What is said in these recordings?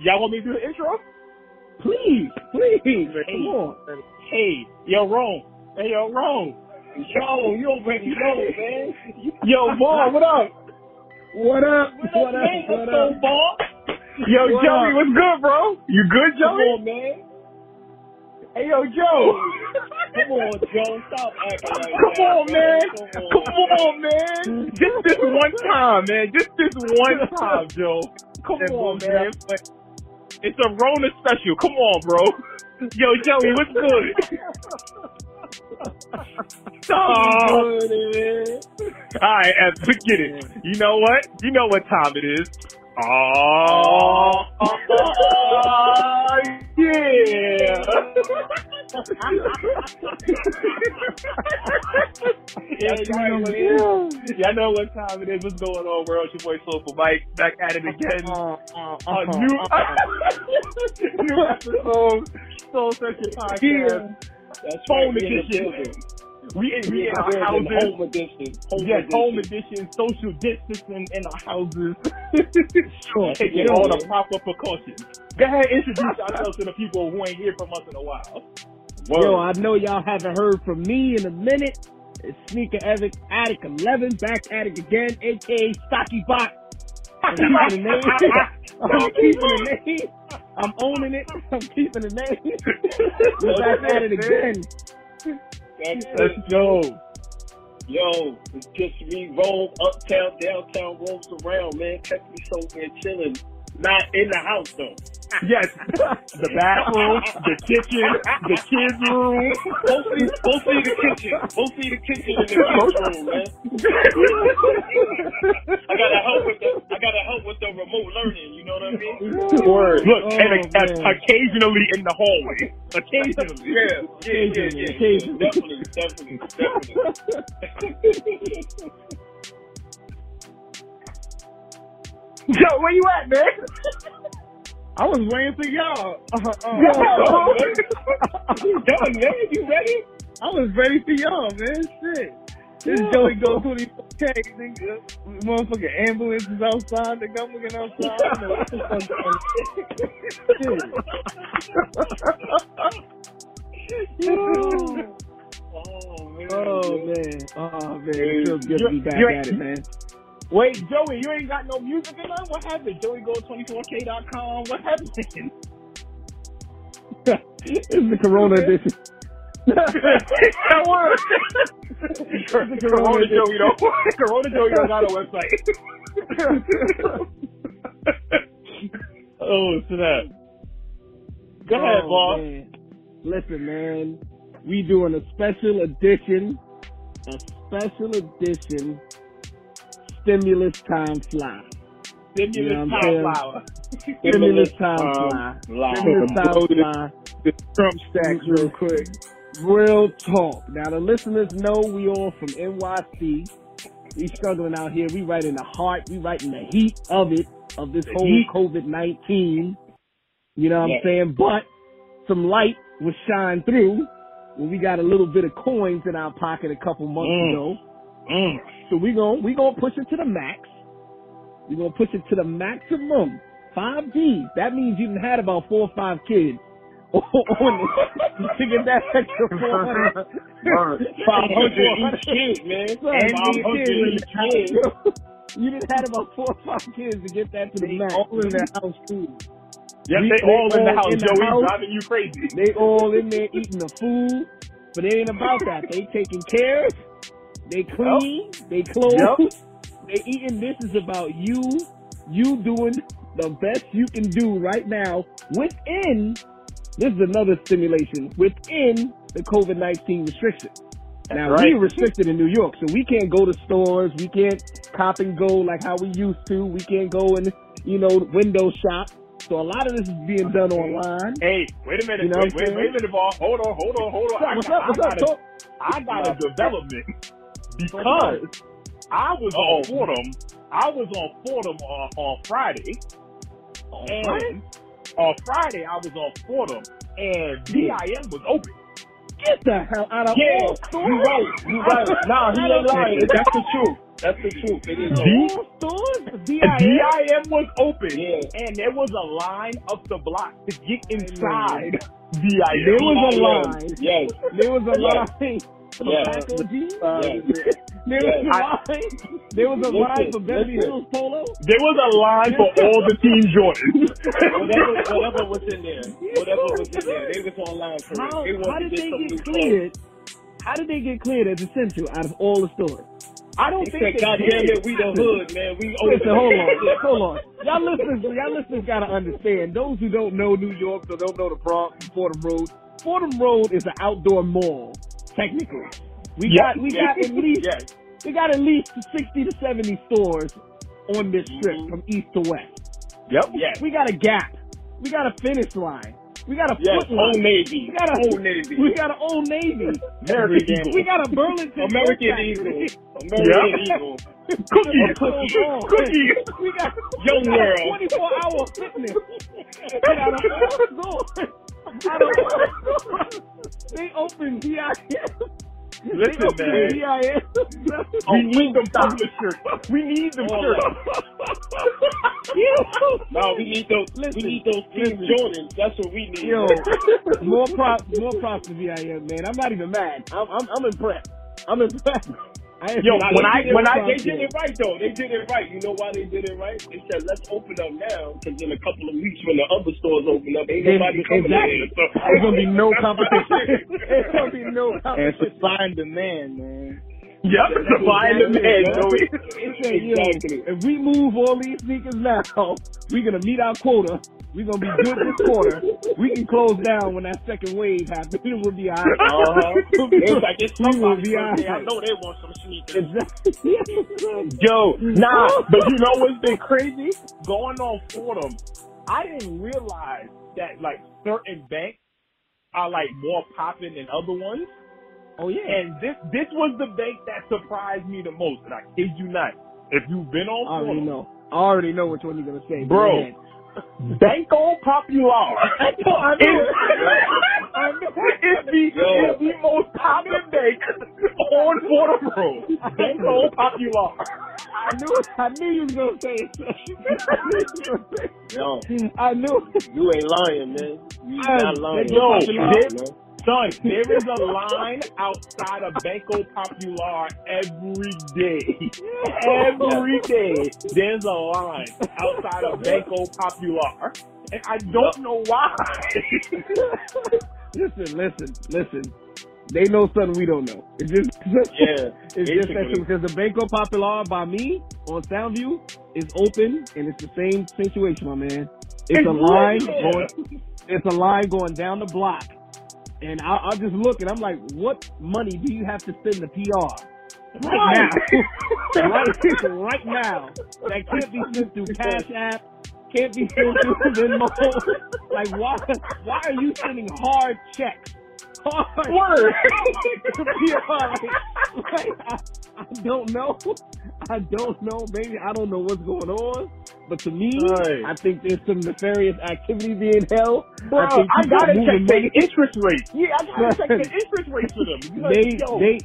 Y'all want me to do the intro? Please, please, Hey. come on. Hey, yo, Rome. Hey, yo, Rome. Yo, you already know, man. Yo, Ball, what up? What up? What up, man? What up? up, ball? Yo, What Joey, up? what's good, bro? You good, Joey? Come on, man. Hey, yo, Joe. Come on, Joe. Stop acting like Come that. on, man. Come Come on, man. Just this one time, man. Just this one time, Joe. Come That on, bullshit. man. It's a Rona special. Come on, bro. Yo, Joey, what's good? Oh, Good, all right, forget it. You know what? You know what time it is. Oh, yeah. yeah, right, man. Y'all know what time it is. What's going on, world? It's your boy Soulful Mike back at it again. Uh, uh, A uh, new, uh, new episode, Soul Searching Podcast. That's Phone right, we in the edition. Building. We in, we in Yeah, our we're in houses. home edition. Home Yes, edition. home edition, social distancing in our houses. Sure. Taking Yeah. all the proper precautions. Go ahead, introduce yourself to the people who ain't hear from us in a while. Yo, I know y'all haven't heard from me in a minute. It's Sneaker Addict, Attic 11, back at it again, aka Stocky Bot. I'm keeping the name. I'm keeping the name. I'm owning it. I'm keeping the name. We're back at it again. That's Let's go. Yo, it's just me, roam uptown, downtown, roams around, man. Catch me somewhere chilling. Not in the house, though. Yes, the bathroom, the kitchen, the kids' room. Mostly, mostly the kitchen. Mostly the kitchen and the kids' room, man. I gotta help with the, I gotta help with the remote learning, you know what I mean? Word. Look, Oh, and o- man. occasionally in the hallway. Occasionally. Yeah, yeah, yeah, yeah, yeah. Definitely, definitely, definitely. Yo, where you at, man? I was waiting for y'all. Uh, uh, You done, man? You ready? I was ready for y'all, man. Shit. This Yeah. Joey go 24K, nigga. Motherfucking ambulance is outside. Nigga, I'm looking outside. You know, what the fuck? Shit. Oh, man. Oh, man. Oh, man. It feels good to be back at it, man. Wait, Joey, you ain't got no music in there? What happened? JoeyGo24K.com. What happened? it's the Corona edition. that word. Corona Joey don't. Corona Joey don't got a website. oh, snap. Go oh, ahead, Oh, boss. man. Listen, man, we doing a special edition, a special edition stimulus time fly. Stimulus You know time flower. Stimulus time um, fly. Stimulus time fly. The Trump stacks real quick. Real talk. Now the listeners know we all from NYC. We struggling out here. We right in the heart. We right in the heat of it, of this The whole. COVID nineteen. You know what Yeah. I'm saying? But some light was shine through when we got a little bit of coins in our pocket a couple months Mm. ago. Mm. So we gon' we gonna push it to the max. We gonna push it to the maximum. Five G. That means you done had about four or five kids. on it to get that extra four hundred. Five hundred each kid, man. And Five kids each kid. You just had about four or five kids to get that to the max. All in the house too. Yes, We- they they all in the house. in the Joey house. driving you crazy. They all in there eating the food, but it ain't about that. They taking care. They clean. They clothe. They eating. This is about you. You doing the best you can do right now within. This is another stimulation within the COVID nineteen restrictions. Now right. we're restricted in New York, so we can't go to stores. We can't cop and go like how we used to. We can't go and you know window shop. So a lot of this is being done online. Hey, wait a minute. You know wait, wait, wait a minute, ball. Hold on, hold on, hold on. I What's got, up? What's I up? got, a, Talk- I got a development because I was Uh-oh. on Fordham. I was on Fordham on, on Friday. And on uh, Friday, I was on Fordham, and VIM was open. Get the hell out of Yeah, all you right, you right. Nah, he ain't lying. That's the truth. That's the truth. It is. All stores? VIM was open, Yeah. and there was a line up the block to get inside VIM. There was a line. Yes. There was a line. For Yeah. Paco G. Yeah. There was Yeah. a line. There was a Listen, line for Beverly listen. Hills Polo. There was a line for all the Team Jordans. whatever, whatever was in there, whatever was in there, they was online for How, it. How did they get some get new cleared? How did they get cleared as essential out of all the stores? I don't clothes. They think said, they God did. damn it, we the hood, man. We own Listen, hold on, hold on. Y'all listeners, y'all listeners gotta understand. Those who don't know New York or don't know the Bronx, Fordham Road. Fordham Road is an outdoor mall, technically. We Yeah. got we got at least Yes. we got at least sixty to seventy stores on this strip Mhm. from east to west. Yep. Yes. We got a gap. We got a finish line. We got a Yes. foot line. Old Navy. We got a Old Navy. We got an Old Navy. American Eagle. We got a Burlington. American Eagle. American Yeah. Eagle. Cookies. Cookies. Cookies. We got Young we got World. 24 hour fitness. And out of all stores, out of they open VIM. Listen, open man. VIM. Oh, we need them shirts. We need them All shirts. No, we need those. Listen, we need those Team. Jordans. That's what we need. Yo, more props, more props to VIM, man. I'm not even mad. I'm, I'm, I'm impressed. I'm impressed. I Yo, when I- did it when. I- they did it right though. They did it right. You know why they did it right? They said let's open up now because in a couple of weeks when the other stores open up, ain't nobody coming exactly. in. So, There's gonna be no competition. There's gonna be no And competition. supply and demand, man. Yep. Supply and demand, Joey. It said, yo, Exactly. if we move all these sneakers now, we're gonna meet our quota. We're gonna be good this quarter. We can close down when that second wave happens. We'll be alright. Uh-huh. Like it's We will be birthday. I know they want some sneakers. Exactly. Yo, nah, but you know what's been crazy? Going on Fordham, I didn't realize that like certain banks are like more popping than other ones. Oh yeah. And this this was the bank that surprised me the most. And I kid you not. If you've been on I already Fordham, know. I already know which one you're gonna say. Bro. ahead. Banco Popular. I know, I know. It's- I know. It's the, Yo. it's the most popular bank on Fordham Road. Banco Popular. I knew I knew you was gonna say it. Yo, I knew. you ain't lying, man. You Man, not lying. yo, man. Son, there is a line outside of Banco Popular every day. Every day, there's a line outside of Banco Popular. And I don't know why. listen, listen, listen. They know something we don't know. It's just Yeah, it's just that because the Banco Popular by me on Soundview is open and it's the same situation, my man. It's a line Yeah. going. It's a line going down the block, and I, I just look and I'm like, what money do you have to spend the PR? Right now, right, right now, that can't be sent through Cash App, can't be sent through Venmo. Like, why? Why are you sending hard checks? Hard Word. to PR. Like, like, I, I don't know. I don't know. Maybe I don't know what's going on. But to me, Right. I think there's some nefarious activity being held. Bro, I, people gotta check the interest rate. Yeah, I gotta check the interest rate for them. They yo, they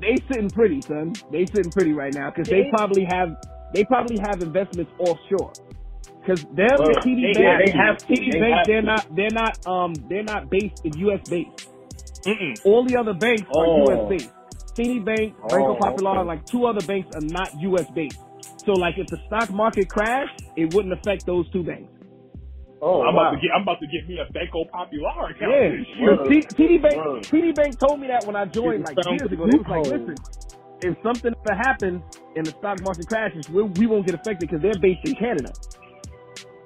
they sitting pretty, son. They sitting pretty right now because they They- probably have they probably have investments offshore. Because them Well, TD they- Bank, they have. TD They Bank, have they're to. not they're not um they're not based in U.S. based. Mm-mm. All the other banks are Oh. U.S. based. TD Bank, Banco Oh, Popular, okay. like two other banks are not U.S. based. So like if the stock market crashed, it wouldn't affect those two banks. Oh, I'm wow. about to get. I'm about to get me a Banco Popular account. Yeah, T- TD Bank. Word. TD Bank told me that when I joined like years ago. They was like, "Listen, if something ever happens and the stock market crashes, we, we won't get affected because they're based in Canada.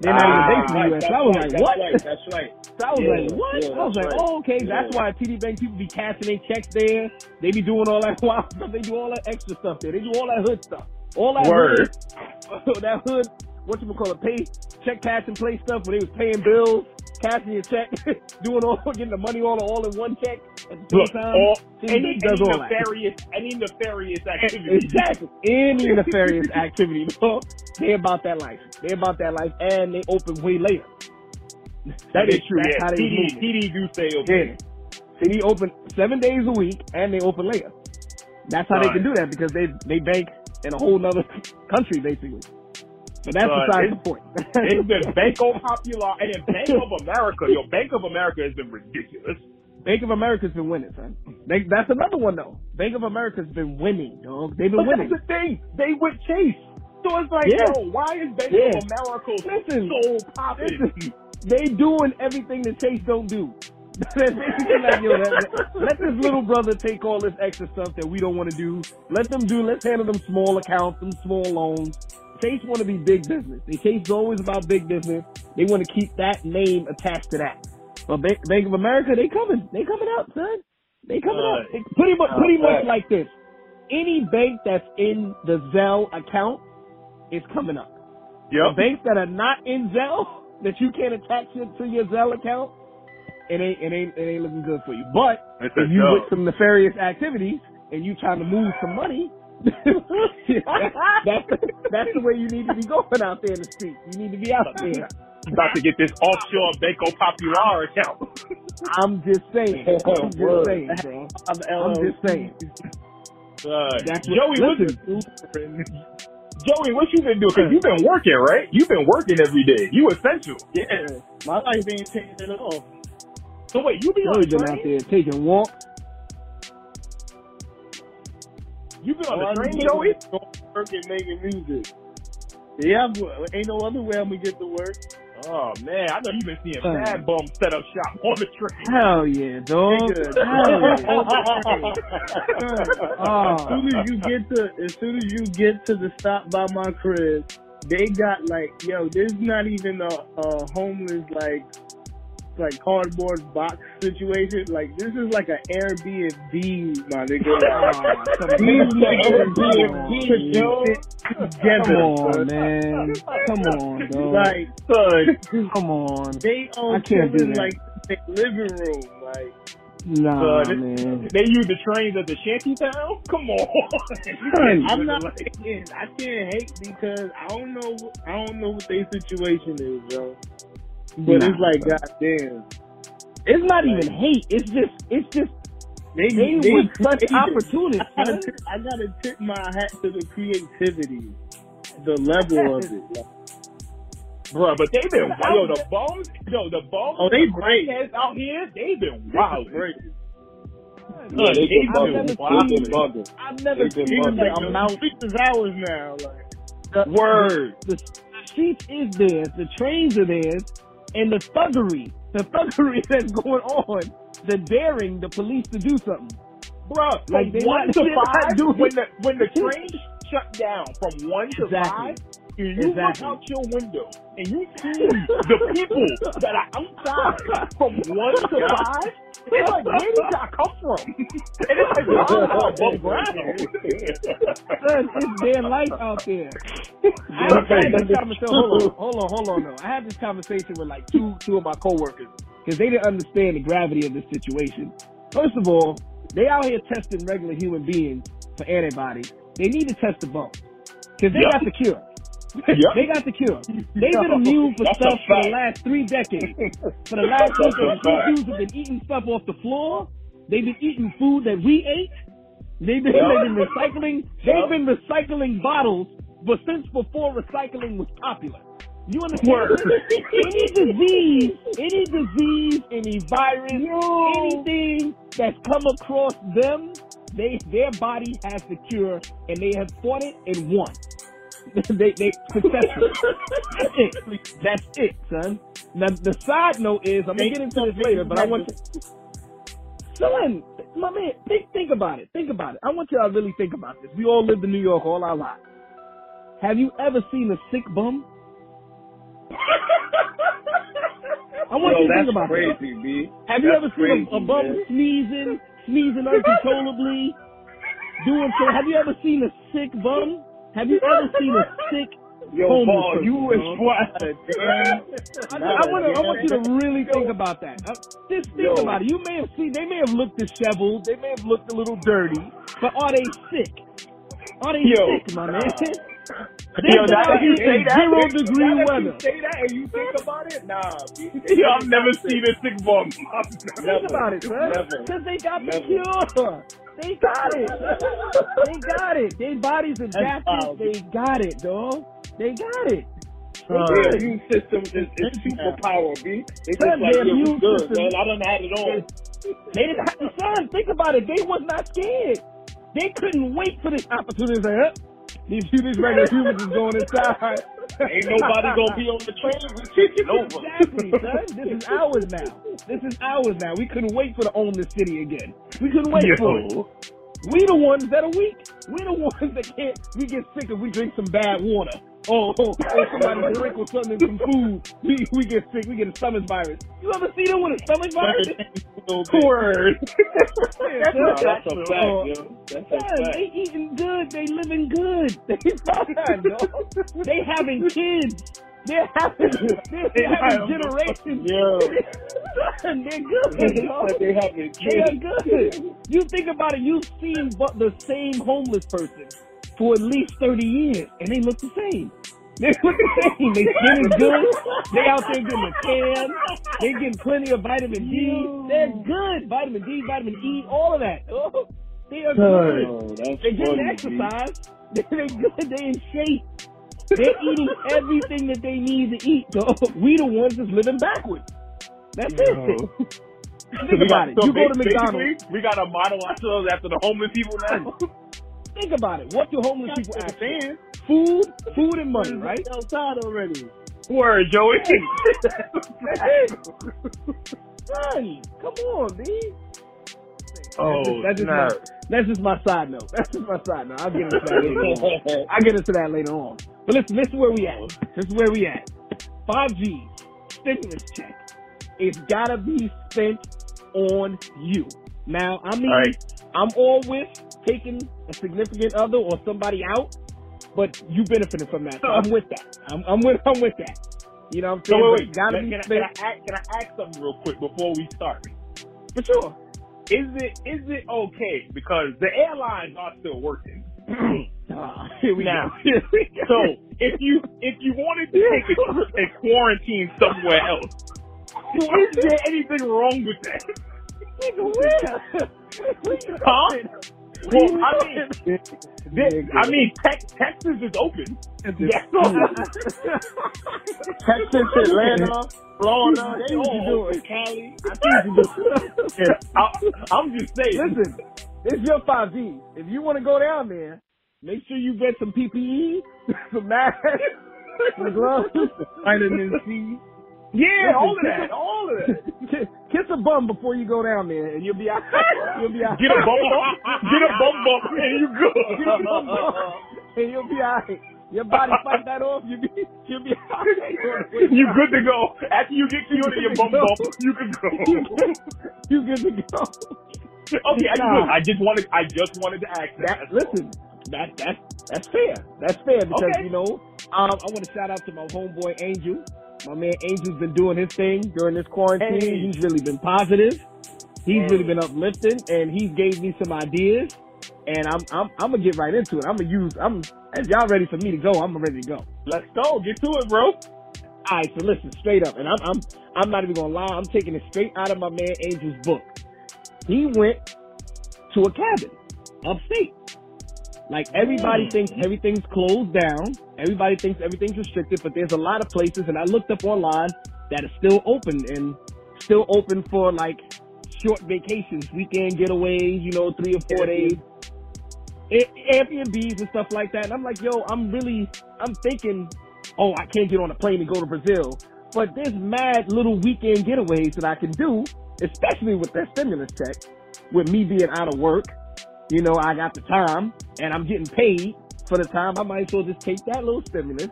They're not even based in the Right, U.S." that's I was right, like, that's "What?" Right, that's right. So I was like, "What?" I was that's like, right. "Oh, okay. That's why TD Bank people be cashing their checks there. They be doing all that wild stuff. They do all that extra stuff there. They do all that hood stuff. All that Word. hood, that hood. What you call it? Pay check cash and play stuff where they was paying bills, cashing your check, doing all getting the money all all in one check at the same Look, time. all, any, any all that. nefarious, any nefarious activity. Exactly. Any nefarious activity. They about that life. They about that life, and they open way later. That is true. That's Yeah, how they TD. TD do stay Yeah. open. TD open seven days a week, and they open later. That's how they Right. can do that because they they bank in a whole nother country, basically. But that's besides it- the point. It's been Banco Popular and then Bank of America. Yo, Bank of America has been ridiculous. Bank of America's been winning, son. They, that's another one though. Bank of America's been winning, dog. They've been But winning. that's the thing. They with Chase. So it's like, Yeah. yo, why is Bank Yeah. of America Listen, so popping? listen. They doing everything that Chase don't do. Like, yo, let, let this little brother take all this extra stuff that we don't want to do. Let them do. Let's handle them small accounts, them small loans. Chase want to be big business. They Chase is always about big business. They want to keep that name attached to that. But Bank, Bank of America, they coming. They coming up, son. They coming Uh, up. It's pretty much, uh, pretty much like this. Any bank that's in the Zelle account is coming up. The banks that are not in Zelle, that you can't attach it to your Zelle account, it ain't it ain't it ain't looking good for you. But if you no. with some nefarious activities and you trying to move some money, that's the, that's the way you need to be going out there in the street. You need to be out there. About to get this offshore Banco Popular account. I'm just saying. I'm just saying, bro. I'm, I'm just saying. Uh, That's Joey, what, what, listen, Joey, what you been doing? Cause you've been working, right? You've been working every day. You essential. Yeah, my life ain't changing at all. So wait, you be on Joey the been out there taking walks. You been on the train, Joey? going to work and making music. Yeah, ain't no other way I'm gonna get to work. Oh man, I know you've been seeing Uh. mad bums set up shop on the train. Hell yeah, dog. Nigga, Oh. as soon as you get to, as soon as you get to the stop by my crib, they got like, yo, there's not even a, a homeless like, like cardboard box situation. Like this is like an Airbnb, my nigga. Like, these niggas Yo. together. Come on, man. Come on, dog. Like Son, Come on. they I all can't do that. like their living room. Like Nah, Uh, man. they use the trains as a shanty town? Come on. I'm not hating. I can't hate because I don't know. I don't know what their situation is, yo. But Nah, it's like, bro. goddamn, It's not even hate. It's just, it's just, they they they were such they- opportunists. I gotta, tip, I gotta tip my hat to the creativity, the level of it. Like, Bruh, but they've been, yo, the bums, yo, the bums, Oh, they the great. out here, They've been wild. Yeah, they been I've never Wild. seen- I've never They been seen the Like, amount. the streets is ours now. Like, The, Word. The, the streets is theirs. The trains are theirs. And the thuggery, the thuggery that's going on, the daring the police to do something. Bruh, from Like, they one not- to five, when the, when the train shut down from one to Exactly. five, and you look out your window and you see the people that are outside from one to five, it's like, where did y'all come from? And it's like, wow, above ground. Son, it's their life out there. I had this conversation. Hold on, hold on, hold on. No, I had this conversation with like two two of my coworkers because they didn't understand the gravity of this situation. First of all, they out here testing regular human beings for antibodies. They need to test the bump because they Yep. got the cure. Yep. they got the cure. They've been immune for That's stuff for the last three decades. For the last That's a decade, fact. these dudes have been eating stuff off the floor. They've been eating food that we ate. They've been, Yep. they've been recycling. They've been recycling bottles, but since before recycling was popular. You understand? Any disease, any disease, any virus, anything that's come across them, they their body has the cure, and they have fought it and won. they they successful. That's it. That's it, son. Now the side note is I'm gonna get into this later, but I want to. Son, my man, think think about it. Think about it. I want y'all to really think about this. We all lived in New York all our lives. Have you ever seen a sick bum? I want Yo, you to think about crazy, B. Have you That's ever seen a, a bum man. sneezing, sneezing uncontrollably, doing so? Have you ever seen a sick bum? Have you ever seen a sick? Yo, homeless Paul, person, you was dog? what? I, I want to. I want you to really think about that. Uh, just think Yo. about it. You may have seen. They may have looked disheveled. They may have looked a little dirty. But are they sick? Are they Yo. sick, my man? Yo, They're that you say that, zero that degree you weather. say that and you think about it, nah. B. Yo, I've never seen a sick bum. Think about it, son. Never. Because they got the Never. cure. They got it. they got it. Their bodies adapted. They got it, dog. They got it. Uh, their immune system is, is superpower, B. They just like, yeah, we good, system, man. I done had it on. They didn't have the sun. Think about it. They was not scared. They couldn't wait for this opportunity to say, huh? These, these regular humans is going inside. Ain't nobody gonna be on the train. We taking over. Exactly, son. This is ours now. This is ours now. We couldn't wait for to own this city again. We couldn't wait Yo. for it. We the ones that are weak. We the ones that can't. We get sick if we drink some bad water. Or, or, or somebody sprinkle something in some food. We, we get sick. We get a stomach virus. You ever see them with a stomach virus? Word. that's, no, that's a fact, yo. That's a fact. They eating good. They living good. They fine. They having kids. They're having, they're they having generations. Yeah. they're good. Yo. They having kids. They're good. You think about it. You've seen but the same homeless person for at least 30 years, and they look the same. They look the same. They skin is good. They out there getting a tan. They getting plenty of vitamin D. They're good. Vitamin D, vitamin E, all of that. Oh, they are good. Oh, they getting exercise. They, they good. They're in shape. They're eating everything that they need to eat. So we the ones that's living backwards. That's it. Think about it. So you go to McDonald's. We got to model ourselves after the homeless people now. Think about it. What do homeless people ask Food, food and money, right? Outside already. Word, Joey. Son, come on, B. Oh, that's just, that's, just oh, my, that's just my side note. That's just my side note. I'll get into that later on. I'll get into that later on. But listen, this is where we at. This is where we at. 5G, stimulus check. It's gotta be spent on you. Now, I mean, right. I'm all with taking a significant other or somebody out, but you benefited from that. So I'm with that. I'm, I'm with I'm with that. You know what I'm saying? So wait, wait. Gotta can, be can, I, can, I ask, can I ask something real quick before we start? For sure. Is it is it okay because the airlines are still working? uh, here we now, go. so if you if you wanted to take a, a quarantine somewhere else, is there anything wrong with that? huh? Well, I mean, this, I mean, te- Texas is open. Texas, Atlanta, Florida, they all open. Cali. I I'm just saying. Listen, it's your 5G. If you want to go down there, make sure you get some PPE, some masks, some gloves, vitamin C. Yeah, all of that, all of that. Kiss a bum before you go down there, and you'll be out. You'll be out. Get a bum bump. Get a bum bump, and you good. Get a bum bump, and you'll be out. Your body fight that off. You'll be, you'll be out. You good to go. After you get killed of your bum bump, you can go. you good to go. Okay, I, nah. I just wanted. I just wanted to ask that. that listen, that that that's fair. That's fair because okay. you know, um, I want to shout out to my homeboy Angel. My man Angel's been doing his thing during this quarantine. Hey. He's really been positive. He's hey. really been uplifting, and he gave me some ideas. And I'm I'm I'm gonna get right into it. I'm gonna use. I'm as y'all ready for me to go. I'm ready to go. Let's go. Get to it, bro. All right. So listen, straight up, and I'm I'm I'm not even gonna lie. I'm taking it straight out of my man Angel's book. He went to a cabin upstate. Like everybody thinks everything's closed down. Everybody thinks everything's restricted, but there's a lot of places, and I looked up online that are still open and still open for like short vacations, weekend getaways, you know, three or four days. Airbnbs and stuff like that. And I'm like, yo, I'm really, I'm thinking, oh, I can't get on a plane and go to Brazil. But there's mad little weekend getaways that I can do, especially with that stimulus check, with me being out of work you know, I got the time and I'm getting paid for the time. I might as well just take that little stimulus.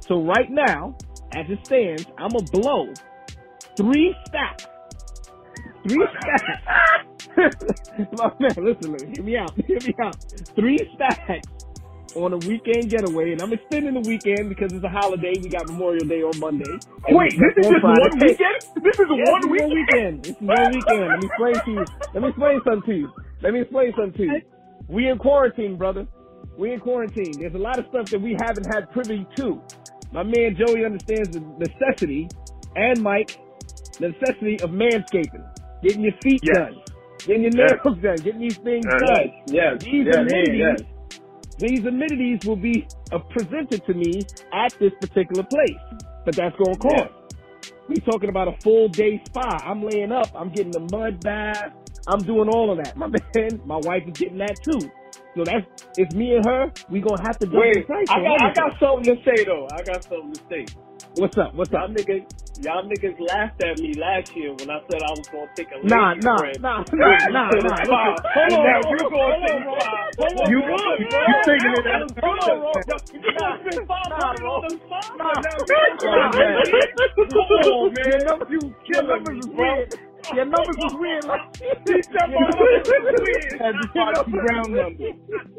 So right now, as it stands, I'm gonna blow three stacks. Three stacks. My man, listen, listen, hear me out. Hear me out. Three stacks on a weekend getaway, and I'm extending the weekend because it's a holiday. We got Memorial Day on Monday. Wait, this is just Friday. one weekend? This is one weekend? weekend. This is one weekend. Let me explain to you. Let me explain something to you. Let me explain something to you. We in quarantine, brother. We in quarantine. There's a lot of stuff that we haven't had privy to. My man Joey understands the necessity, and Mike, the necessity of manscaping, getting your feet yes. done. getting your nails done, getting these things Uh, done. Yes. These yes, amenities, yes. these amenities will be uh, presented to me at this particular place, but that's going to cost. We talking about a full day spa. I'm laying up. I'm getting the mud bath. I'm doing all of that. My man, my wife is getting that too. So that's it's me and her. We gonna have to the Wait, I got, I got something to say though. I got something to say. What's up? What's Y'all up? niggas, y'all niggas laughed at me last year when I said I was gonna take a Nah, nah, friend nah, nah, nah, nah. Listen, hold on, now hold you on, going hold to on, the bro. spa. Hold on, You you Nah, taking it nah, hold on. You gonna spend five Nah, on the spa? Nah. Nah, going man. Come on, man. Your numbers, You your killing numbers me, is bro. weird. Your numbers is weird. Like, These your numbers numbers is is weird. Has the Foxy Brown number.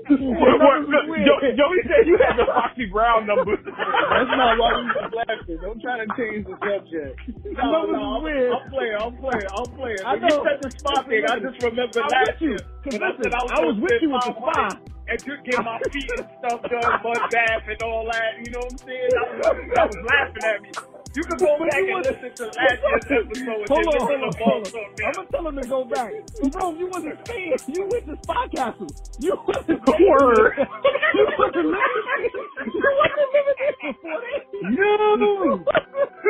What, what, Joe, Joey said you had the Foxy Brown number. That's not why we was laughing. Don't try to change the subject. No, numbers no, is I'm, weird. I'm playing. I'm playing. I'm playing. I When you know. said the spa thing, I just remember I'm last with you. year. 'Cause when I listen, said I was, I was with you with the 500 spa. And just get my feet and stuff done, mud bath and all that. You know what I'm saying? I was, I was laughing at me. You can go back and listen to last year's episode. Hold on, hold on, to hold Boss on. Talk I'm gonna tell him to go back. Bro, you wasn't staying. You went to Spa Castle. You wasn't Word. You wasn't living You wasn't living there before that. No.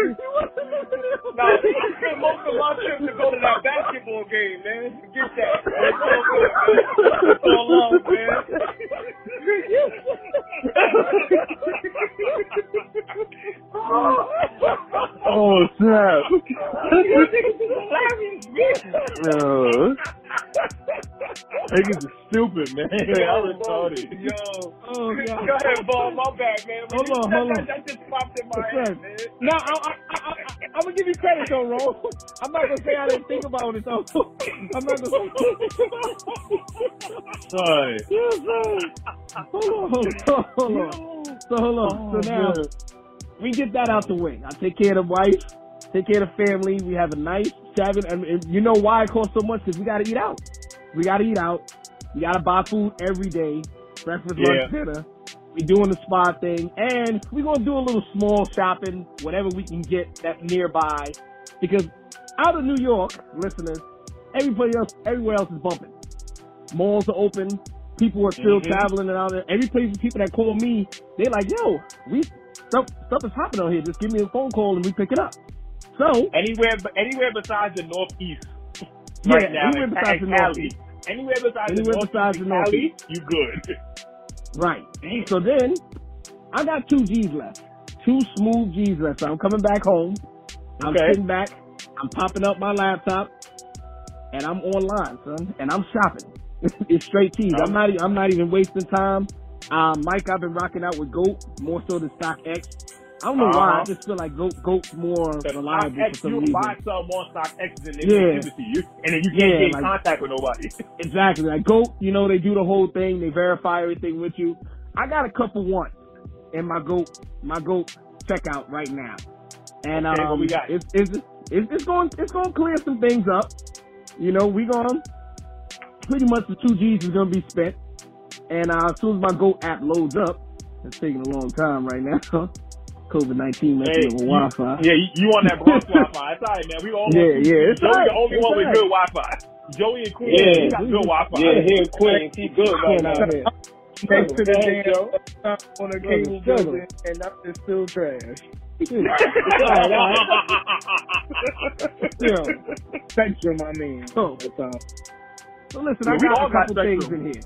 You wasn't living there before I spent most of my trip to go to that basketball game, man. Forget that. It's all good, man. It's all love, man. oh snap! Uh, Niggas are stupid, man. I'm retarded. Yo. Oh, Go ahead, Ball. My bad, man. When Hold you on, hold that, on. That just popped in my Listen. head, man. Now, I, I, I, I, I'm gonna give you credit though, Ro. I'm not gonna say I didn't think about it though. I'm not gonna say I didn't think about it. Son. Yes, sir. Hold on, hold on, hold on. So hold on. so now we get that out the way. I take care of the wife, take care of the family. We have a nice seven. And, you know why it costs so much? Because we gotta eat out. We gotta eat out. We gotta buy food every day. Breakfast, Yeah. lunch, dinner. We doing the spa thing, and we gonna do a little small shopping, whatever we can get that nearby. Because out of New York, listeners, everybody else, everywhere else is bumping. Malls are open. People are still Mhm. traveling and out there. Every place, people that call me, they're like, "Yo, we stuff stuff is happening out here. Just give me a phone call and we pick it up." So Anywhere, but anywhere besides the Northeast. yeah, right now, anywhere besides the Northeast. Anywhere besides Anywhere the besides Northeast, the Northeast. you good. Right. So then, I got two G's left. Two smooth G's left. So I'm coming back home. I'm Okay. sitting back. I'm popping up my laptop, and I'm online, son. And I'm shopping. it's straight T's. I'm oh. not. e- I'm not even wasting time. Um, Mike, I've been rocking out with Goat more so than StockX. I don't know why. I Uh-huh. just feel like Goat Goat's more The reliable StockX, for some you reason. buy some on StockX and they Yeah. give it to you, and then you can't Yeah, get in like- contact with nobody. Exactly. Like Goat, you know, they do the whole thing. They verify everything with you. I got a couple ones in my Goat, my Goat checkout right now. And, Okay, um, we got? It's, it's, it's, it's going, it's going to clear some things up. You know, we going pretty much the two G's is going to be spent. And, uh, as soon as my Goat app loads up, it's taking a long time right now. COVID-19 messing Hey, with Wi-Fi. Yeah, you, you on that Bronx Wi-Fi? It's alright, man. We all Yeah, want yeah, it's Joey alright, the only it's one with good Wi-Fi. Joey and Queen, Yeah. he got good Wi-Fi. Yeah, he and Queen, he good right Going now. out here. Next to the Go ahead, damn Joe. on a Struggle, cable struggle. building, and that is still trash. All right, all right. Still. Spectrum, I mean. Oh. That's. So listen, Yeah, I got a couple things spectrum. in here.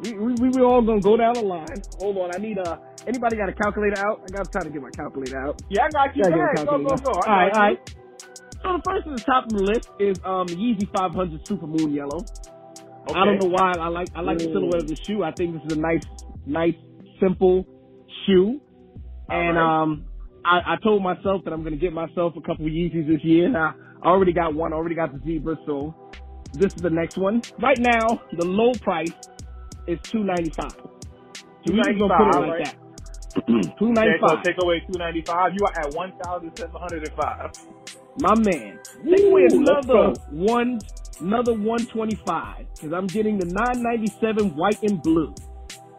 We, we we all gonna go down the line. Hold on, I need a. Anybody got a calculator out? I got to time to get my calculator out. yeah, I got you. Yeah, Go ahead, go, go, go. All right, all right. So the first at the top of the list is um Yeezy 500 Super Moon Yellow. I don't know why I like I like the silhouette of the shoe. I think this is a nice nice simple shoe. And Alright. um I, I told myself that I'm gonna get myself a couple of Yeezys this year. And I already got one, I already got the zebra, so this is the next one. Right now, the low price is two ninety five. We just gonna put it 295, like right? that. two ninety so five. take away two ninety five. You are at one thousand seven hundred and five. My man. Take away another one, another 125 because I'm getting the 997 white and blue.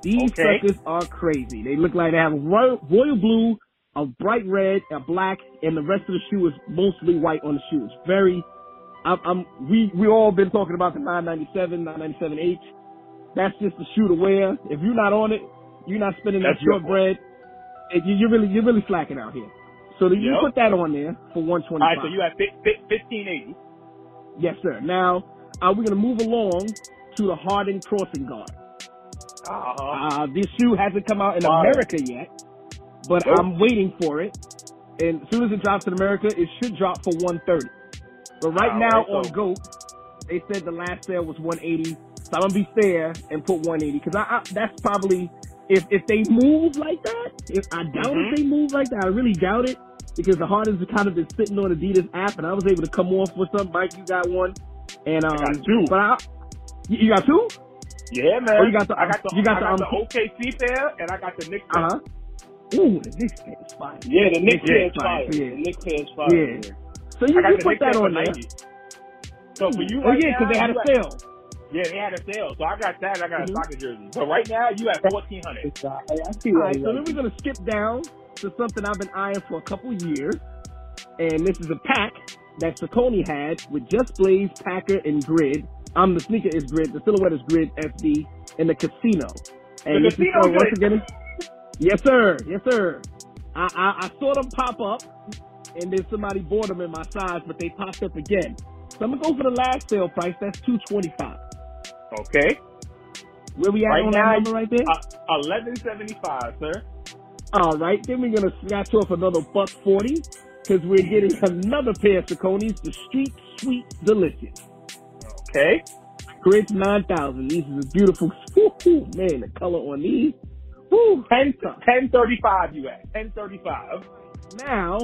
These Okay. suckers are crazy. They look like they have royal, royal blue, a bright red, a black, and the rest of the shoe is mostly white on the shoe. It's very I'm, I'm we we all been talking about the 997, 997H. That's just a shoe to wear. If you're not on it, you're not spending that That's your short bread. You- You're really you're really slacking out here. So you Yep. put that on there for 125. All right, so you have fi- fi- 1580. yes, sir. Now uh, we're gonna move along to the Harden crossing guard. Uh-huh. Uh, this shoe hasn't come out in. America yet, but Nope. I'm waiting for it. And as soon as it drops in America, it should drop for 130. But right now right, on so- GOAT, they said the last sale was 180. So I'm gonna be fair and put 180 because I, I that's probably if if they move like that. If I doubt Mhm. if they move like that, I really doubt it because the Hardens kind of been sitting on Adidas app, and I was able to come off with some. Mike, you got one, and um, got two. But I, you you got two? Yeah, man. Oh, you got the- I got the, you got I the, got um, the OKC pair, and I got the Knicks. Uh huh. Ooh, the Knicks pair is fire. Yeah, the Knicks pair is fire, yeah. The Knicks pair is fire. Yeah. So you, I you put that on there. 90. So for you Oh right yeah, because they had a sale. Yeah, they had a sale. So I got that. I got Mhm. a soccer jersey. So right now, you at 1400 It's, I, I see All why right, you so then we're gonna skip down to something I've been eyeing for a couple years, and this is a pack that Saucony had with Just Blaze, Packer, and Grid. Um, the sneaker is Grid, the silhouette is Grid SD, and the Casino. And The this is Casino for, once again, yes sir, yes sir. I, I I saw them pop up, and then somebody bought them in my size, but they popped up again. So I'm gonna go for the last sale price. That's two twenty five. Okay. Where we at Right on now, that number right there? Uh, 1175, sir. All right, then we're gonna snatch off another buck forty because we're getting another pair of Sauconys, the Street Sweet Delicious. Okay. Grid nine thousand. These are beautiful. Woo, man, the color on these. Woo. 10, 1035 you at. 1035. Now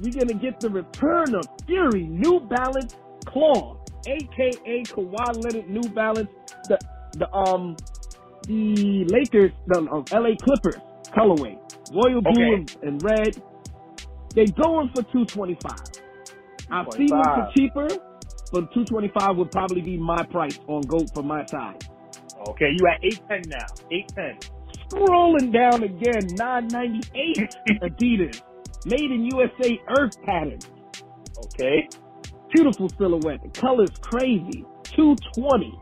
we're gonna get the return of Fury New Balance Claw, aka Kawhi Leonard New Balance, the the um the Lakers, the um, LA Clippers colorway, royal blue Okay. and, and red. They going for two twenty five. I've seen them for cheaper, but two twenty five would probably be my price on Goat for my size. Okay, you at 810 now. 810. Scrolling down again, nine ninety eight Adidas, made in USA Earth pattern. Okay. Beautiful silhouette. The color's crazy. 220.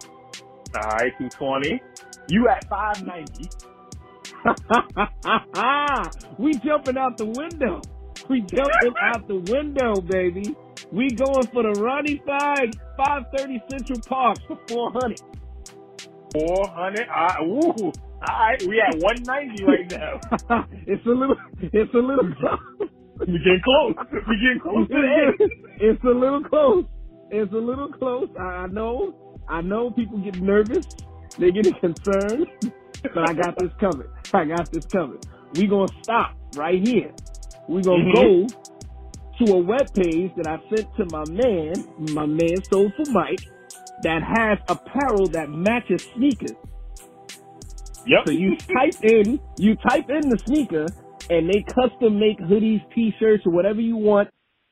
All right, 220. You at 590. we jumping out the window. We jumping out the window, baby. We going for the Ronnie Five 530 Central Park for 400. 400. All right. Ooh. All right, we at 190 right now. it's a little, it's a little close. We getting close. We getting close to the it's a little close. It's a little close. I know. I know people get nervous. They get concerned. But I got this covered. I got this covered. We gonna stop right here. We gonna Mhm. go to a web page that I sent to my man, my man Soulful Mike, that has apparel that matches sneakers. Yep. So you type in, you type in the sneaker, and they custom make hoodies, t-shirts, or whatever you want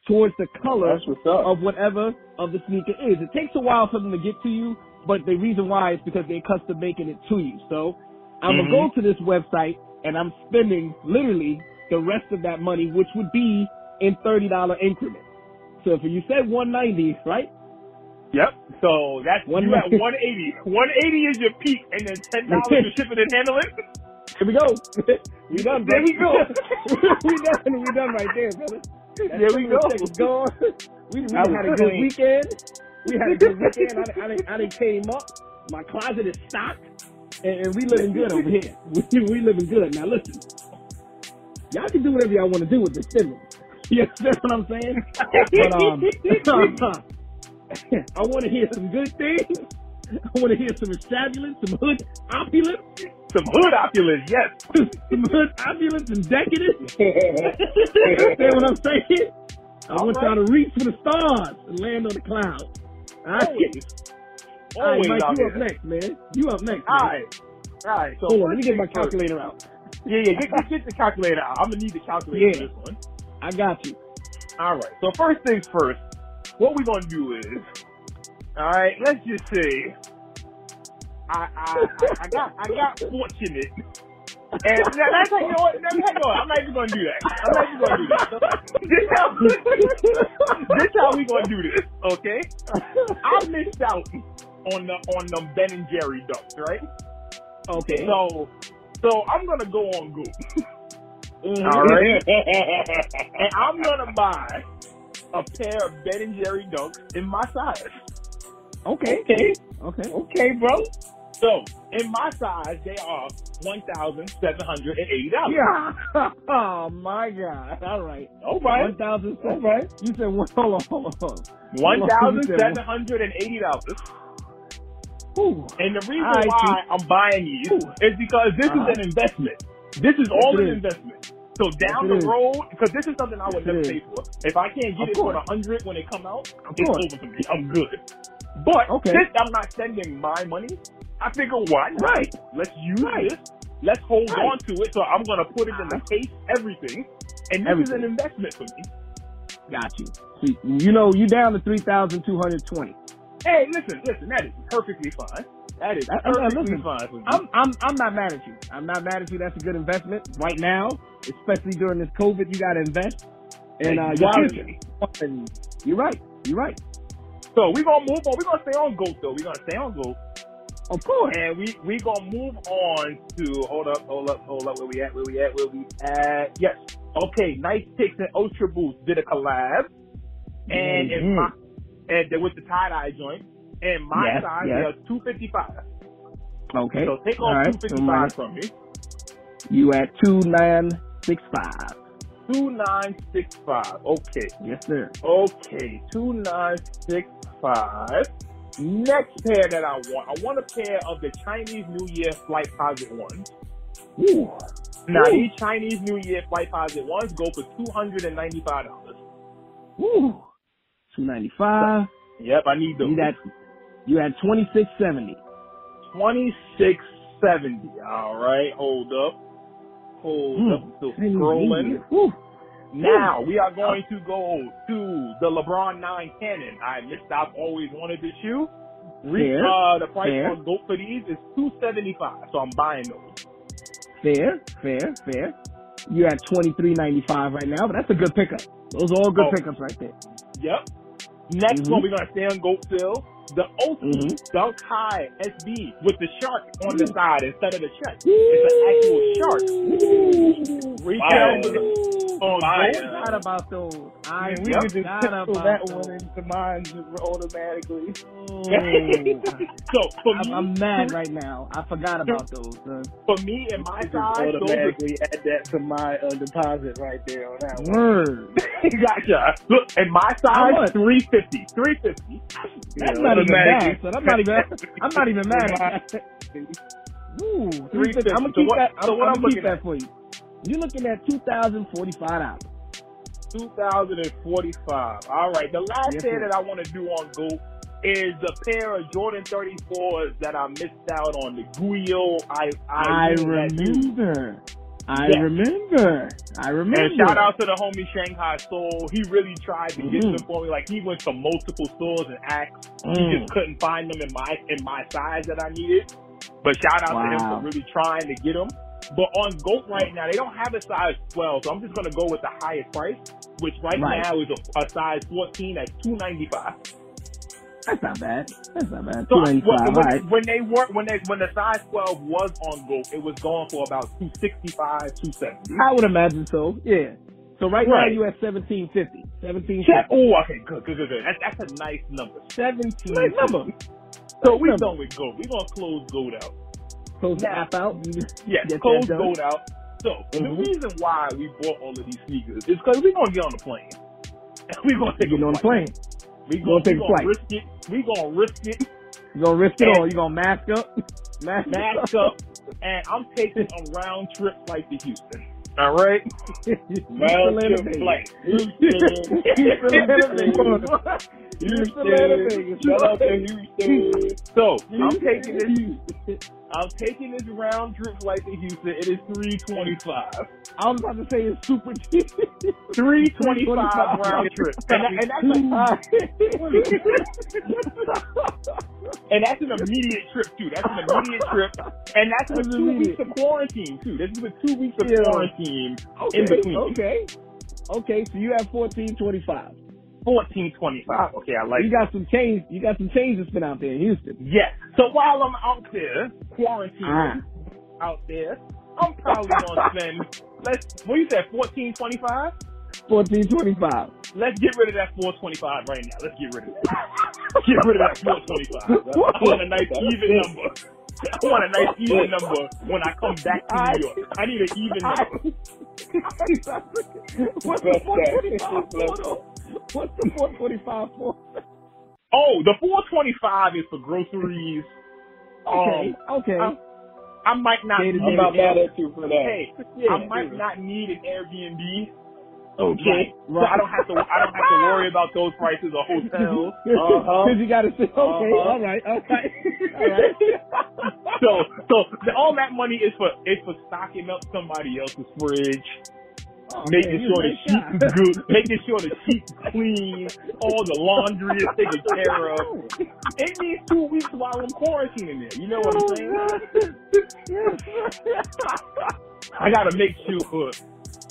towards the color That's what's up. of whatever of the sneaker is. It takes a while for them to get to you, but the reason why is because they're custom making it to you. So I'm Mhm. gonna go to this website and I'm spending literally the rest of that money, which would be in thirty dollar increments. So if you said 190, right? Yep. So that's One you at 180. 180 is your peak, and then ten dollars to ship it and handle it. Here we go. we done, There we go. we done. We done right there, brother. There we go. gone. We, we had a was good clean. weekend. We had a good weekend. I, I, I done came up. My closet is stocked, and, and we living good over here. We, we living good. Now listen, y'all can do whatever y'all want to do with this stimulus. You understand what I'm saying? But um, I want to hear some good things. I want to hear some extravagance, some hood opulence, Some hood opulence, yes. some hood opulence and decadence. You understand what I'm saying? I All want right. y'all to reach for the stars and land on the clouds. All right, Always. All right Mike, you up next, man. You up next. All man. right. All right. So Hold on, let me get my calculator out. Yeah, yeah. Get, get, get the calculator out. I'm gonna need the calculator Yeah. for this one. I got you. All right. So first things first. What we're gonna do is, all right. Let's just say, I I I, got I got fortunate. And now, how you know what? You? I'm not even gonna do that. I'm not even gonna do that. This how this how we gonna do this, okay? I missed out on the on them Ben and Jerry dunks, right? Okay. So, so I'm gonna go on Goop, Mhm. all right, and I'm gonna buy a pair of Ben and Jerry dunks in my size. Okay. Okay, Okay. okay, bro. So, in my size, they are one thousand seven hundred and eighty dollars. Yeah. Oh my God. All right. All right. One thousand. All right. You said one. Hold on. Hold on. Hold. One thousand seven hundred and eighty dollars. Ooh. And the reason All right, why I'm buying these is because this Uh-huh. is an investment. This is all Yes, an is. investment. So down it the road, because this is something I would Yes, never pay for. If I can't get Of it for course. a hundred when it come out, Of it's course. over for me. I'm good. But Okay. since I'm not spending my money, I figure why not? Right. Let's use Right. this. Let's hold Right. on to it. So I'm gonna put it in the uh-huh. case, everything. And this is an investment for me. Got you. See, you know, you down to three thousand two hundred twenty. Hey, listen, listen, that is perfectly fine. That is I- perfectly listen, fine. I'm I'm I'm not mad at you. I'm not mad at you. That's a good investment right now, especially during this COVID. You got to invest in uh, your future. And you're right. You're right. So we're gonna move on. We're gonna stay on GOAT though. We're gonna stay on GOAT. Of course. And we we gonna move on to hold up, hold up, hold up. Where we at? Where we at? Where we at? Yes. Okay. Nice Kicks and Ultra Boost did a collab, and Mhm. my and they- with the tie dye joint. And my Yes, size yes. is two fifty five. Okay. So take off right. two fifty So my- from me. You at two nine six five. Two nine six five. Okay. Yes, sir. Okay. Two nine six five. Next pair that I want, I want a pair of the Chinese New Year Flight Posit ones. Ooh. Now Ooh. these Chinese New Year Flight Posit ones go for two hundred and ninety five dollars. Ooh. Two ninety five. Yep, I need those. At you at twenty six seventy. twenty six seventy. All right, hold up, hold Hmm. up. Still scrolling. Now we are going to go to the LeBron Nine Cannon. I missed. I've always wanted this shoe. Re- uh, the price Fair. on for these is two seventy five. So I'm buying those. Fair, fair, fair. You're at twenty three ninety five right now, but that's a good pickup. Those are all good Oh. pickups right there. Yep. Next Mhm. one, we're gonna stay on Goat still. The Oski Mhm. Dunk High SB with the shark on the side instead of the chest. It's an actual shark. Retail Fire. on Forgot about those. I Man, we Yep. could just forgot pencil about that those. one into mine just automatically. so for I'm, me, I'm mad right now. I forgot about those. Son. for me and my Just size, those are automatically add that to my uh, deposit right there on that one. Word. gotcha. Look, and my How size, much? 350. 350. That's Yeah, not even automatically. bad. Son. I'm not even. I'm not even mad. Ooh, 350. I'm gonna So keep what- that. I'm, what I'm I'm gonna keep that at? for you. You're looking at two thousand forty five dollars. 2045. All right. The last Yes, pair that I want to do on Go is the pair of Jordan 34s that I missed out on. The Guyo. I I, I remember. I Yes. remember. I remember. And shout out to the homie Shanghai Soul. He really tried to get Mhm. them for me. Like he went to multiple stores and asked. He Mm. just couldn't find them in my in my size that I needed. But shout out to him for really trying to get them. But on Goat right now, they don't have a size 12, so I'm just gonna go with the highest price, which right, Right. now is a, a size 14 at 295. That's not bad. That's not bad. So Two when, five. Right. when they were when they when the size 12 was on Goat, it was going for about 265, 270. I would imagine so. Yeah. So right, Right. now you at seventeen fifty. Seventeen Oh, okay, good, good, good, good. That's, that's a nice number. 17. Nice number. So we done with Goat. We gonna close Goat out. Close the app out. Get close. Goat out. So the Mhm. reason why we bought all of these sneakers is because we're gonna get on the plane. we gonna take Get on the plane. We Gonna gonna, take we a gonna flight. risk it. We gonna risk it. You gonna risk it And- all? You gonna mask up? Mask, Mask up, and I'm taking a round trip flight to Houston. All right. Round trip flight. Houston. Houston. Shout out to Houston. So I'm taking this. I'm taking this round trip flight to Houston. It is three twenty five. I was about to say it's super cheap. Three twenty five round trip, and, and that's and that's an immediate trip too. That's an immediate trip, and that's with two immediate. weeks of quarantine too. This is with two weeks of Yeah. quarantine okay, in between. okay, okay. So you have fourteen twenty five. Fourteen twenty five. Okay, I like. You got some change. You got some change to spend out there in Houston. Yes. So while I'm out there quarantining, Ah. out there, I'm probably gonna spend. Let's. What you said? Fourteen twenty five. Fourteen twenty five. Let's get rid of that 425 right now. Let's get rid of that. get rid of that 425. I want a nice even number. I want a nice even number when I come back to New York. I need an even number. What's the four twenty five for? though? What's the four twenty five for? Oh, the 425 is for groceries. Okay, Um, okay. I, I might not need. I'm an mad at you for that. Hey, Yeah, I might not need an Airbnb. Okay, So I don't have to. I don't have to worry about those prices or hotels. Uh-huh. Because you got to say, okay, Uh-huh. all right, okay, all right. so so the, all that money is for is for stocking up somebody else's fridge, making man, sure the sheets is good, making sure the sheets clean, all the laundry is taken care of. In these two weeks while I'm quarantining there, you know what I'm oh, saying? I gotta make sure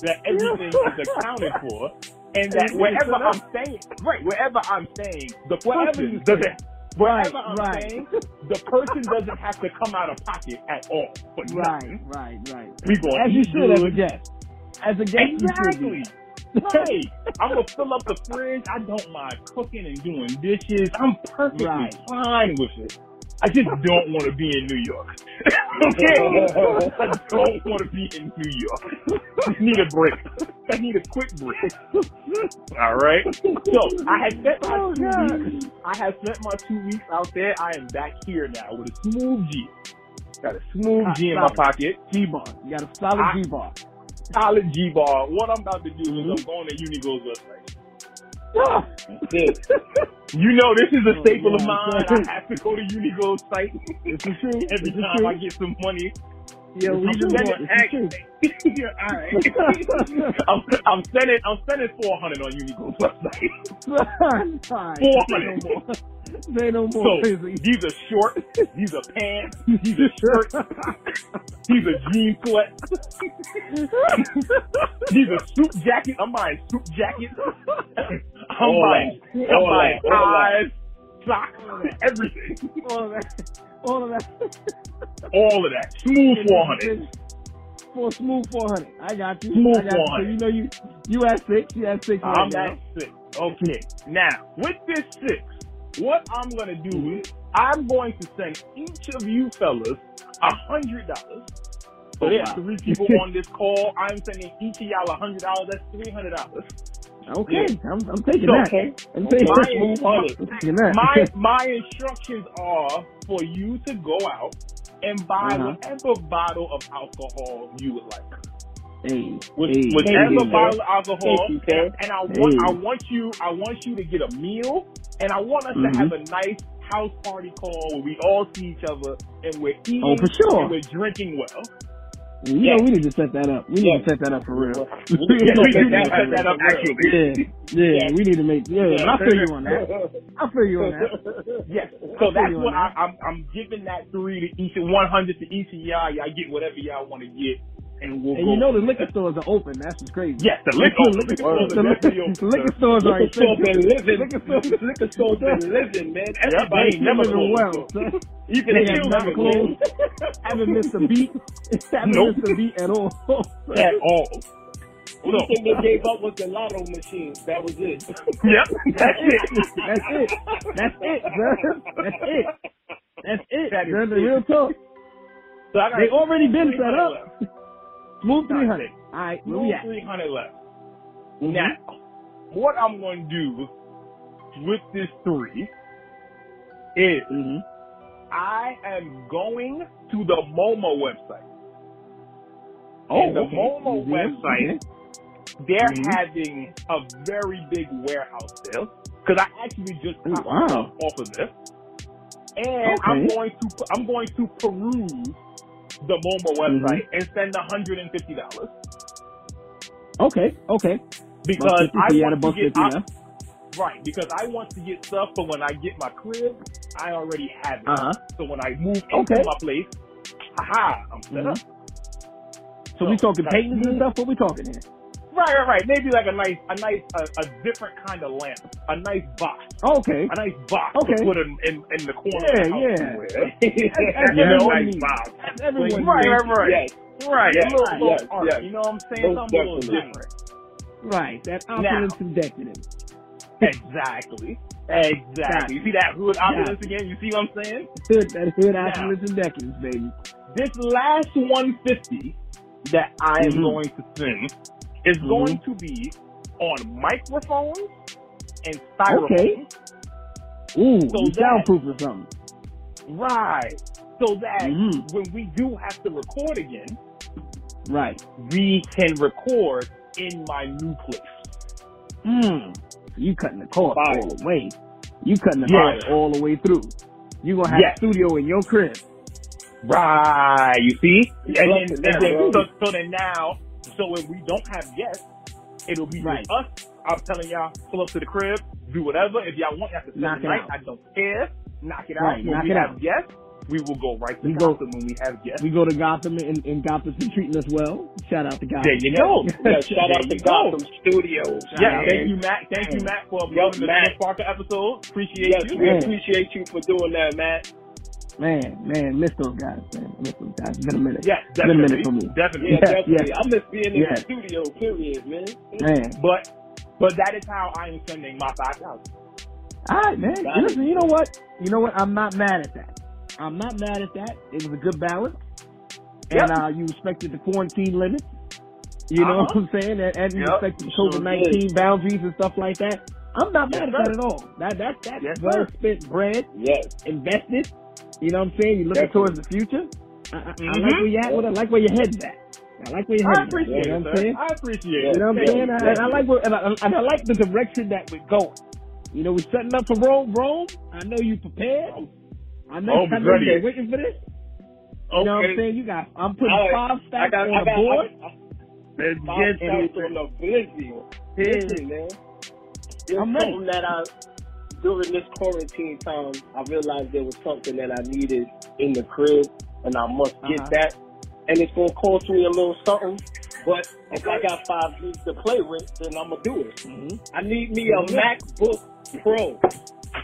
that everything is accounted for. And that wherever I'm staying, right, wherever I'm staying, the person doesn't, wherever Right, I'm right. staying, the person doesn't have to come out of pocket at all for Right, nothing. right, right. We going As you should as a guest. As a guest, Exactly. should I'm gonna fill up the fridge. I don't mind cooking and doing dishes. I'm perfectly Right. fine with it. I just don't want to be in New York. okay? I don't want to be in New York. I need a break. I need a quick break. All right. So I had spent my Oh, two God. weeks. I have spent my two weeks out there. I am back here now with a smooth G. Got a smooth G in my pocket. G-bar. You got a solid I- G-bar. College G ball. What I'm about to do is I'm mm-hmm. going to Uniqlo's website. You know this is a staple of mine. I have to go to Uniqlo's site this is true. every This time true. I get some money. Yeah, we just going want action. all right. I'm, I'm sending I'm sending 400 on Uniqlo's website. 400. They no more so, busy. These short. He's a pants. He's a shirt. He's a jean sweat. He's a suit jacket. I'm buying suit jacket. I'm all buying. I'm all buying ties, socks, everything. All of that. All of that. all of that. Smooth four hundred. For smooth four hundred. I got you. Smooth four hundred. You. Know you you at six. You at six. I'm at six. Okay. Now with this six what I'm gonna do is I'm going to send each of you fellas a hundred dollars. So there's Wow. three people on this call. I'm sending each of y'all a hundred dollars. That's three hundred dollars. Okay, I'm, I'm taking So, that. I'm taking My- that. I'm taking that. My my instructions are for you to go out and buy Uh-huh. whatever bottle of alcohol you would like. Hey, Which, hey, whichever hey, bottle of alcohol, sir. and I want Hey. I want you I want you to get a meal, and I want us Mhm. to have a nice house party call where we all see each other and we're eating Oh, for sure. and we're drinking well. You know, we need to set that up. We need Yeah. to set that up for real. We Yeah, need to set do need that to set that up actually. Yeah, yeah, we need to make. Yeah, I feel you on that. I feel you on that. Yes. So that's what I, that. I'm I'm giving that three to each one hundred to each of y'all. Y'all get whatever y'all want to get, and we'll And go. you know the liquor stores are open. That's what's crazy. yes, the liquor, The liquor, liquor, stores the are liquor, open, the liquor stores are Liquor store been living. Liquor store, Liquor store been living, man. Yep, Everybody they never living closed. well. son. Even They have hills never never closed. closed Haven't missed a beat. Haven't Nope. missed a beat at all. at all. Only thing they gave up was the lotto machine. That was it. Yep, that's it. That's it. That's it, bro. That's it. That's it. That is. The it. real talk. So I got They already been set 300 up. Smooth 300. All right, where we at? 300 left. Mhm. Now, what I'm going to do with this three is Mhm. I am going to the MoMA website. Oh, And the okay. MoMA Yeah, website, okay. They're Mhm. having a very big warehouse sale because I actually just got wow. off of this, and I'm going to I'm going to peruse the MoMA Mm-hmm. website and spend 150 dollars Okay, okay. because I so you had a want to get 50 I- now. right because I want to get stuff for when I get my crib. I already have it, Uh-huh. so when I move into Okay. my place, haha, I'm set Mhm. up. So we talking paintings and stuff? What we talking here? Right, right, right. Maybe like a nice, a nice, a, a different kind of lamp, a nice box, Okay. a nice box Okay. to put in, in, in the corner. Yeah, the yeah. somewhere. That's you know, nice box. Everyone Right, right, right. Yes. Right, Yes, a little, little yes, art. yes. You know what I'm saying? Most Something a little definitely. different. Right. That opulence and decadence. Exactly. Exactly. You see that hood opulence again? You see what I'm saying? Hood, that hood Now. opulence and decadence, baby. This last 150 that I am Mhm. going to send is going to be on microphones and styrofoam. Okay. Ooh, So you that- soundproof or something. Right. So that Mhm. when we do have to record again, Right. we can record in my new place. Mm. You cutting the cord all the way. You cutting the cord all the way through. You gonna have Yeah. a studio in your crib. Right. You see? And then, Look and that, then so, so then now, so if we don't have guests, it'll be Right. us. I'm telling y'all, pull up to the crib, do whatever. If y'all want, y'all can Knock the it night. out. I don't care. Knock it Right, out. When knock we it have out. guests, we will go right to We go- Gotham when we have guests. We go to Gotham and, and Gotham's been treating us well. Shout out to Gotham. there you go. Yeah, shout out to you go. Gotham Studios. Yeah, man. thank you, Matt. Thank you, Matt, for Yup, uploading the Matt. Smith Parker episode. Appreciate Yes, you. we Man. appreciate you for doing that, Matt. Man, man, miss those guys, man. Miss those guys. It's been a minute. Yes, It's been a minute for me. Definitely. Yeah, Yes, definitely. yes. I miss being in Yes. the studio, period, man. Man. But but that is how I am sending my five thousand. All right, man. It. Listen, you know what? You know what? I'm not mad at that. I'm not mad at that. It was a good balance. And Yep. uh, you respected the quarantine limits. You know Uh-huh. what I'm saying? And, and you respected the COVID 19 boundaries and stuff like that. I'm not mad Yes, at that at all. That, that, that's Yes, well sir. spent bread, Yes. invested. You know what I'm saying? You're looking Definitely. towards the future. I, I, I Mhm. like where you at with it. I like where your head's at. I like where your I head's at. appreciate You know it, what I'm sir. saying? I appreciate it. You know what I'm saying? I, and I like what, and I, and I like the direction that we're going. You know, we're setting up for Rome. Rome. I know you prepared. I know, Oh, I know ready. you're waiting for this. You know what I'm saying? You got. I'm putting All right. five I stacks got, on I the board. I, I, Let's get stacks to on the blizzy. Listen, man. There's I'm ready. that I, during this quarantine time, I realized there was something that I needed in the crib, and I must get Uh-huh. that. And it's gonna cost me a little something, but if I got five gigs to play with, then I'm gonna do it. Mhm. I need me a Yeah. MacBook Pro.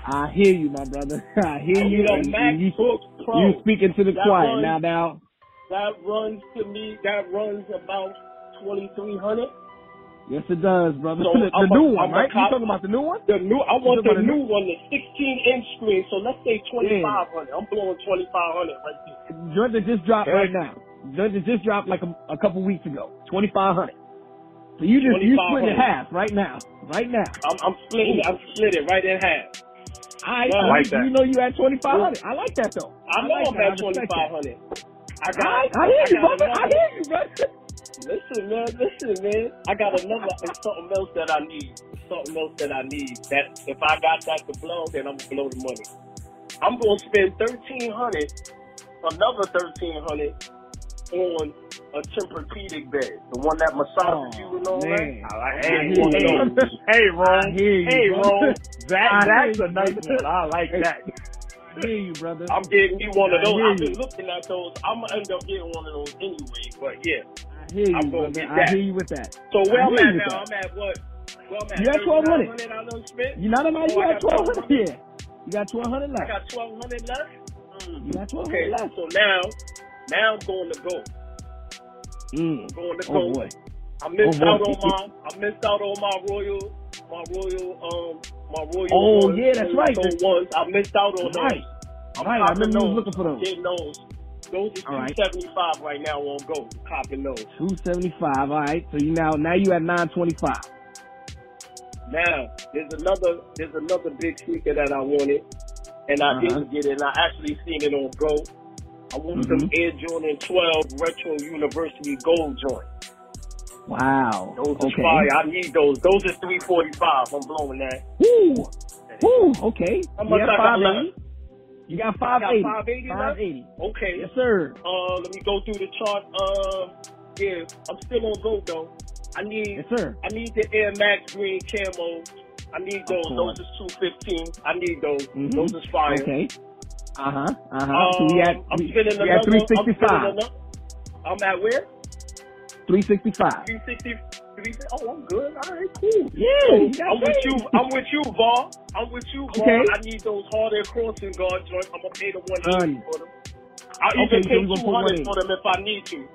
I hear you, my brother. I hear I you. a and you, MacBook Pro. you speaking to the That choir one- now. Now, That runs to me. That runs about twenty three hundred. Yes, it does, brother. So, the, the a- new one, I'm right? You talking about the new one? The new, I want the new one, the 16 inch screen. So let's say 2500. I'm blowing 2500 right there. Georgia just dropped Okay. right now. Just dropped like a, a couple weeks ago. Twenty five hundred. So you just you split it 2500. half right now. Right now. I'm, I'm splitting. I'm split it right in half. I, I like you, that. you know you at twenty five hundred. I like that though. I know like I'm that. At 2500. I got. I, I hear you, brother. I hear you, brother. Listen, man. Listen, man. I got another and something else that I need. Something else that I need. That if I got that to blow, then I'm gonna blow the money. I'm gonna spend 1300, another 1300 on a Tempur-Pedic bed, the one that massages you and all Oh, man. that. I like, hey, hey, brother. hey, I Ron. Hey. Ron. That, that's a nice one. I like that. I hear you, brother. I'm getting me one of those. I've been looking at those. I'm gonna end up getting one of those anyway. But yeah. I hear you, I'm gonna I hear you with that. So where I I'm at now. I'm at what? Well, You at 1200. 3900 I done spent. You not about Oh, you got twelve hundred. Yeah, you got twelve hundred left. I got 1200 left. Mm. You got twelve Okay, left. so now, now I'm going to go. Mm. I'm going to Oh go. boy. I missed Oh, out boy. on my, I missed out on my royal, my royal, um, my royal. Oh, ones, yeah, that's right. ones. I missed out on Right. those. I'm Right. I remember those. looking for those. Getting those. Those are All right. 275 right now on go. Copping those. Two seventy five. All right. So you now now you at nine twenty five. Now, there's another there's another big sneaker that I wanted, and I Uh-huh. didn't get it. And I actually seen it on Go. I want some Mhm. Air Jordan 12 Retro University Gold joint. Wow. Those are okay. fire. I need those. Those are 345. I'm blowing that. Woo. Woo. Okay. How much got I got five left? You got 580. Got 580, 580 Okay. Yes, sir. Uh, let me go through the chart. Um, yeah, I'm still on go though. I need, yes, sir. I need the Air Max green camo. I need those. Those is two fifteen. I need those. Mm-hmm. Those is fire. Okay. Uh huh. Uh huh. Um, so we um, at I'm. At 365. I'm, I'm at where? 365. 365. Oh, I'm good. All right, cool. Yeah, I'm with you. I'm with you, Vaughn. I'm with you, Vaughn. Okay. I need those hard air crossing guard joints. I'm gonna pay the one for them. I'll okay, even pay two hundred for them if I need to.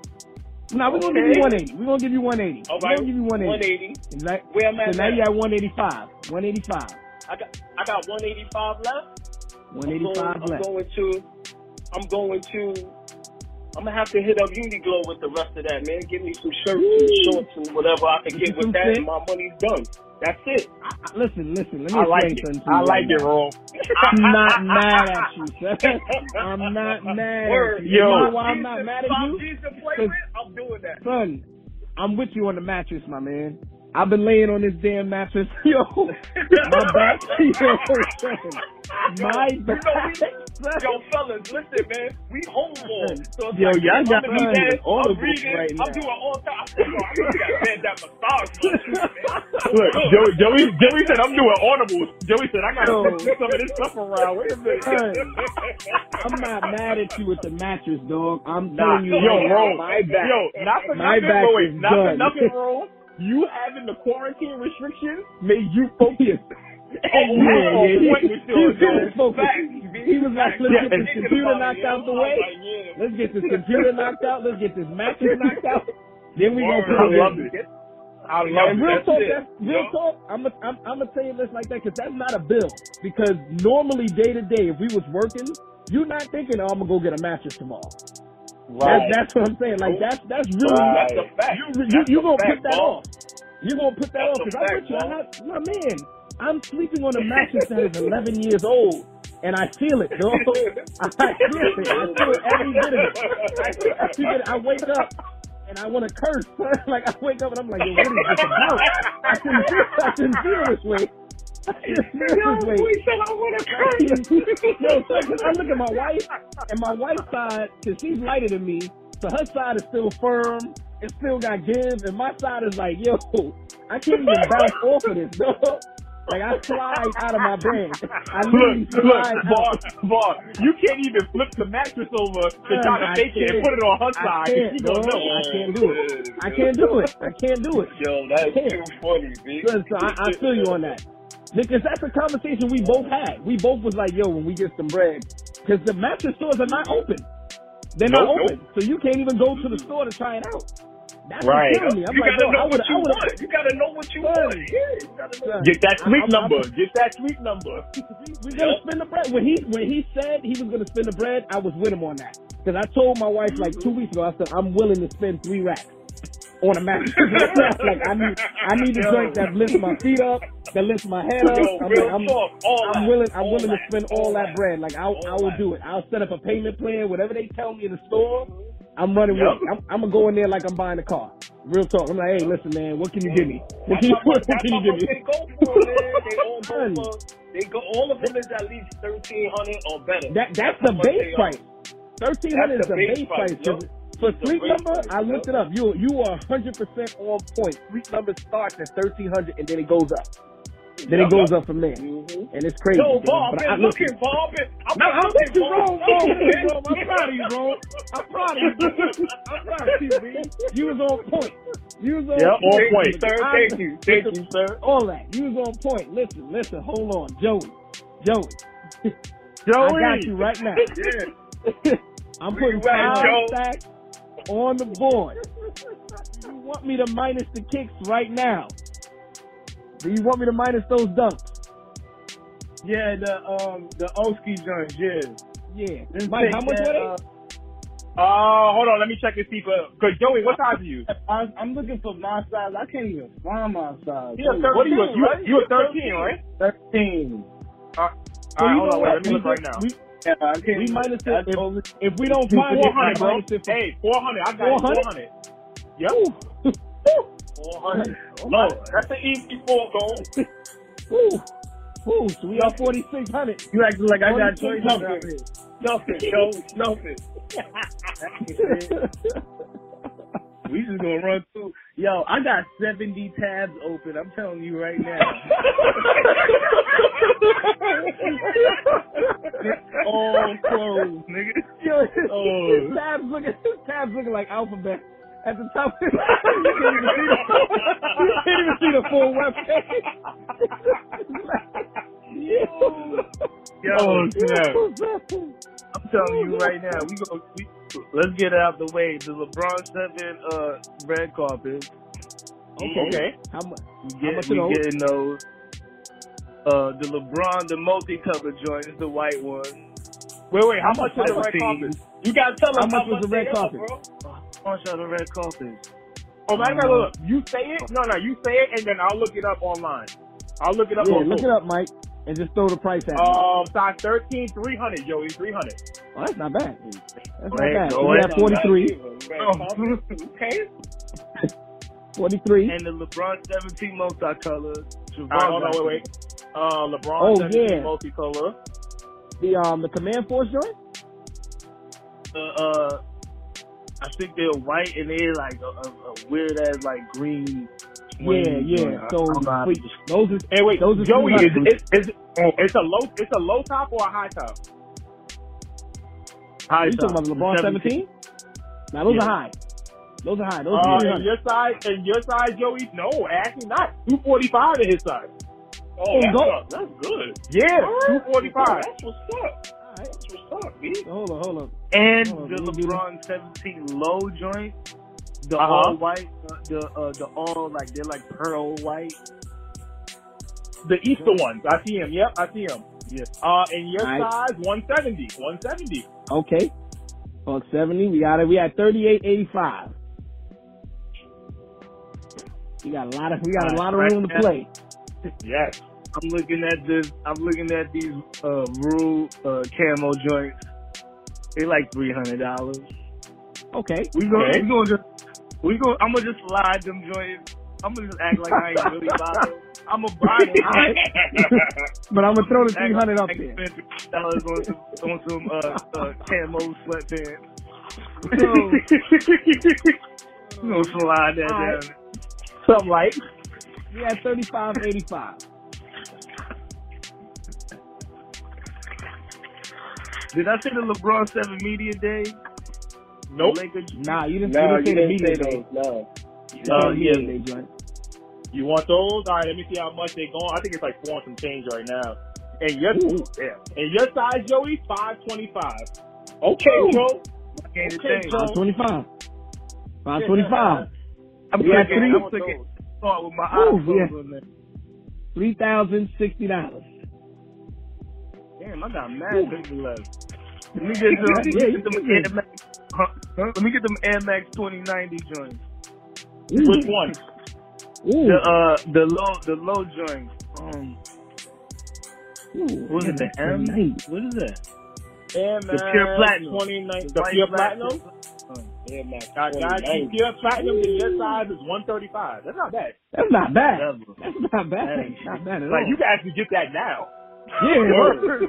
Nah, we're gonna give you 180. We're gonna give you 180. All right. We're gonna give you 180. 180. Where am I? So now you at 185. 185. I got I got 185 left. 185 left. I'm going to I'm going to I'm gonna have to hit up Uniqlo with the rest of that, man. Give me some shirts and shorts and whatever I can Get with that, fit. and my money's done. That's it. I, listen, listen. Let me I like explain something to you. I like it, now. Ro. I'm not mad at you, son. I'm not mad Word. at you. Yo. You know why I'm not mad at you? G's to play Cause- I'm doing that. Son, I'm with you on the mattress, my man. I've been laying on this damn mattress. Yo, my back. Yo, My back. Yo, fellas, listen, man. We homeboy. So Yo, like, y'all got me bed, all I'm reading, right I'm now. doing all time. I said, yo, I that bed, that massage. Look, Joey, Joey, Joey said I'm doing audibles. Joey said I gotta Yo. move some of this stuff around. Wait a minute. I'm not mad at you with the mattress, dog. I'm Nah, telling you, yo, right bro, my back. yo, not for My nothing, back but wait, not for nothing, bro. You having the quarantine restrictions made you focus. Oh, and Yeah, you were yeah, yeah. He was yo. focused. He was like, let's get this computer knocked out the way. Let's get this computer knocked out. Let's get this mattress knocked out. Then we gonna put I it love in. it. I love And it. real talk, that's real talk. I'm gonna I'm, I'm tell you this like that because that's not a bill. Because normally day to day, if we was working, you're not thinking, oh, I'm gonna go get a mattress tomorrow. Right. That's, that's what I'm saying. Like that's that's really Right. That's a fact. you you, you gonna fact, put that off. You gonna put that That's off because I'm with you. I'm not, my man. I'm sleeping on a mattress that is 11 years old, and I feel it, dog. I feel it. I feel it every bit of it. I feel every bit. I wake up and I want to curse. like I wake up and I'm like, yo, what is this about? I shouldn't feel, I feel this way. I shouldn't feel this way. said I want to Yo, so, 'cause I look at my wife, and my wife's side, because she's lighter than me, so her side is still firm, it still got give, and my side is like, yo, I can't even bounce off of this, dog. Like, I slide out of my bed. I literally Look, look, slide Bar. Bar, you can't even flip the mattress over to uh, try to I fake it and put it on her I side. can't, She gonna dog. know. I can't do it. I can't do it. I can't do it. Yo, that's Yeah. too funny, B. So, so I, I feel you on that. Because that's a conversation we both had. We both was like, yo, when we get some bread, because the mattress stores are not open. They're not Nope, open. So you can't even go to the store to try it out. That's Right. what's me. I'm You like, gotta know what you want. You gotta know what you want. Yeah, you gotta know. Get that I- sweet I'm- number. I'm- Get that sweet number. we gonna spend the bread. When he when he said he was gonna spend the bread, I was with him on that. Because I told my wife like two weeks ago, I said I'm willing to spend three racks on a mattress. like I need I need a joint that lifts my feet up, that lifts my head up. Yo, I'm, like, I'm, I'm willing. I'm all willing to spend all, that, bread. Like I, I will that. do it. I'll set up a payment plan. Whatever they tell me in the store, I'm running Yep. with it. I'm, I'm gonna go in there like I'm buying a car. Real talk. I'm like, hey, listen, man, what can you give me? What can you, what can you give me? they go for, man. They all go for, they go, all of them is at least 1300 or better. That that's how the base price. Thirteen hundred is the base price. price, 'cause For It's sleep number, price, I looked it up. You you are hundred percent on point. Sleep number starts at thirteen hundred and then it goes up. Then it Yep. goes up from there, Mhm. and it's crazy. Dude. Bob, I've been looking, Bob. I've been- I've No, been I'm looking, Bob. bro. bro. Hey, Listen, man. bro. I'm proud of you, bro. I'm proud of you. I'm proud of you, B. You was on point. You was on Yeah, point. on point. Sir, thank you. Thank you, sir. All that. You was on point. Listen, listen. Hold on, Joey. Joey. Joey. I got you right now. Yeah. I'm putting five stacks on the board. You want me to minus the kicks right now? Do you want me to minus those dunks? Yeah, the um the Oski joints, yeah. Yeah. Mike, how much that, were they? uh, Uh, hold on. Let me check and see. Cause Joey, what size are you? I, I'm looking for my size. I can't even find my size. A 13, what are you? You, right? you a 13, right? Thirteen. All So right, hold on. Wait, let me look right now. we- Yeah, I can't. We minus it if- If we don't find 400, I bro. it Hey, 400. I got 400? it. 400. Yep. Four hundred. Ooh. No, that's an easy four goal. Ooh. Ooh, so we got 4,600. You acting like I got Forty-six choices hundred. out here. Nothing, yo, nothing. We just gonna run through. Yo, I got 70 tabs open. I'm telling you right now. All closed, nigga. Yo, Oh. tabs looking, tabs looking like alphabet at the top. you can't even see the full webpage. Yo, Oh. I'm telling you right now, we go. We, let's get it out the way. The LeBron seven uh red carpet. Okay. Okay. How much? We How get much we those? getting those. Uh, the LeBron, the multicolored joint is the white one. Wait, wait. How much is the red carpet? You gotta tell us How them much was the red carpet? How much are the red carpets? Oh, matter of fact, look, you say it. No, no, you say it, and then I'll look it up online. I'll look it up. Yeah, on look it up, Mike, and just throw the price at me. Um, size 13, 300, Joey, 300. Oh, that's not bad. That's not bad. go We have 43. Oh. Okay. 43. And the LeBron 17 multicolor. All right, hold on, wait, wait. Uh, LeBron, Oh, 17, yeah. multicolor. The um the Command Force joint? Uh, uh, I think they're white and they're like a, a, a weird ass like green. Yeah, yeah. joint. So don't know how to wait, those is Hey, wait, Those are Joey, is, 300. is, is, it's a low, it's a low top or a high top? high you talking top. about LeBron 17? Now those Yeah. are high. Those are high. Those Uh, are and 300. your size, and your size, Joey, no, actually not. 245 in his size. Oh, that's, go- that's good. Yeah, 245. That's what's up. Alright. That's B. Hold on, hold on. And the let me do LeBron 17 low joint, the Uh-huh. all white, uh, the uh, the all like they're like pearl white. The Easter ones, I see him. Yep, I see him. Yeah. Uh, and your Alright. size, 170. 170. Okay. Buck 70. We got it. We at 38.85. We got a lot of we got a lot of room to now. play. Yes. I'm looking at this. I'm looking at these uh rule uh camo joints. They like three hundred dollars. Okay. We gonna Okay. we gonna just we gonna I'm gonna just slide them joints. I'm gonna just act like I ain't really buy them. I'm gonna buy them. Alright. But I'm gonna throw the 300 up I there. spent dollars on some on some uh, uh camo sweatpants. We gonna slide that Alright. down. Something like. We at 35.85. Did I say the LeBron seven media day? Nope. Lakers Nah, you didn't, No, you didn't say the media day. No. You Uh, say the media day joint. You want those? All right, let me see how much they going. I think it's like four and some change right now. And your, yeah. and your size, Joey, 525. Okay, Joe. Can't Okay, change. Joe. 525. 525. I'm We had clicking. three- I'm clicking. Start with my Ooh, iPhone yeah. on there. $3,060. Damn, I got mad paper left. Let me get them. Yeah, let me you get them Air Max. Huh? Huh? Let me get them Air Max 2090 joints. Ooh. Which one? Ooh. The uh, the low, the low joints. Um, Ooh. what is it? The M? What is that? Air The pure platinum. 29. The The pure black- platinum? Yeah, Max. I got you. Pure platinum, and your size is 135. That's not bad. That's not bad. That's not bad. Not bad at Like, all. you can actually get that now. Yeah. Word.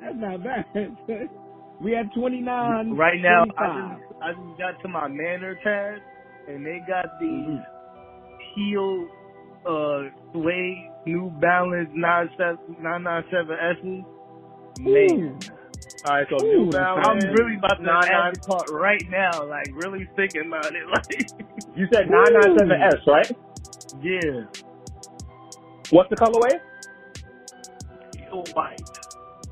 That's not bad. we had 29. Right now, 25. I just, I just got to my Manor tab, and they got these heel, uh, suede New Balance 997 S's. Man, All right, so Ooh, New that's Balance. I'm really about to Nine, add nine. the right now, like really thinking about it. Like, You said 997S, right? yeah, What's the colorway? Heel white,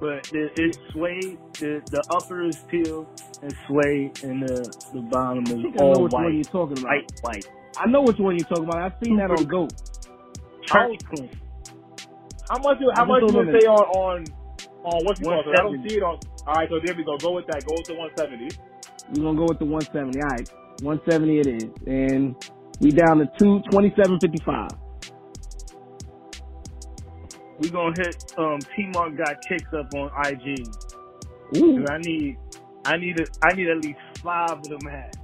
but it, it's suede. The the upper is teal and suede, and the the bottom I is I know all which one you're white. talking about. White, white. I know which one you're talking about. I've seen that on Goat. Church clean. How much? You, how much you would say on on on what you call it? I don't see it on. All right, so there we go. Go with that. Go with the 170. We're gonna go with the 170. All right, 170 it is, and we down to two 27.55. We gonna hit um T Mark got kicks up on IG. Ooh, And I need I need a, I need at least five of them hats.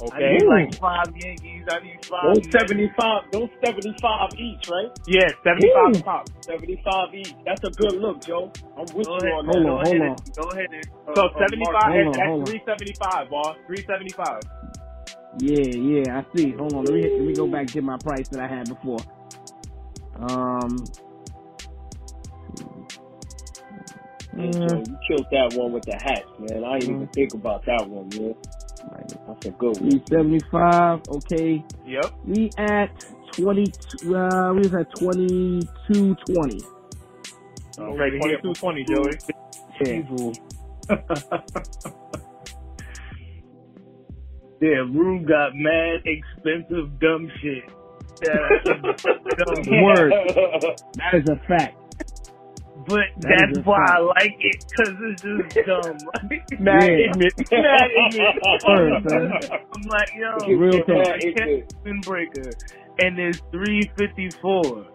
Okay. I need like five Yankees. I need five. Those Mets. 75, those 75 each, right? Yeah, 75 Ooh. pop. 75 each. That's a good look, Joe. I'm with Go you ahead, on Hold that. on, go hold ahead on. and- Go ahead and uh, So uh, 75, mark- on, that's 375, boss. 375. yeah, yeah, I see. Hold on, let me let me go back to my price that I had before. Um. Hey, uh, Joe, you killed that one with the hats, man. I didn't even think about that one, man. That's a good one. 75, Okay, Yep. we at twenty. Uh, we was at twenty two twenty. Okay, 2220, Joey. Yeah. Yeah, Rue got mad expensive dumb shit. Yeah, that's dumb. Word. That is a fact. But That is that's why fact. I like it, cause it's just dumb. Mad Yeah. ignorant. Mad ignorant. I'm like, yo, Real it's talk. a windbreaker, and it's 354.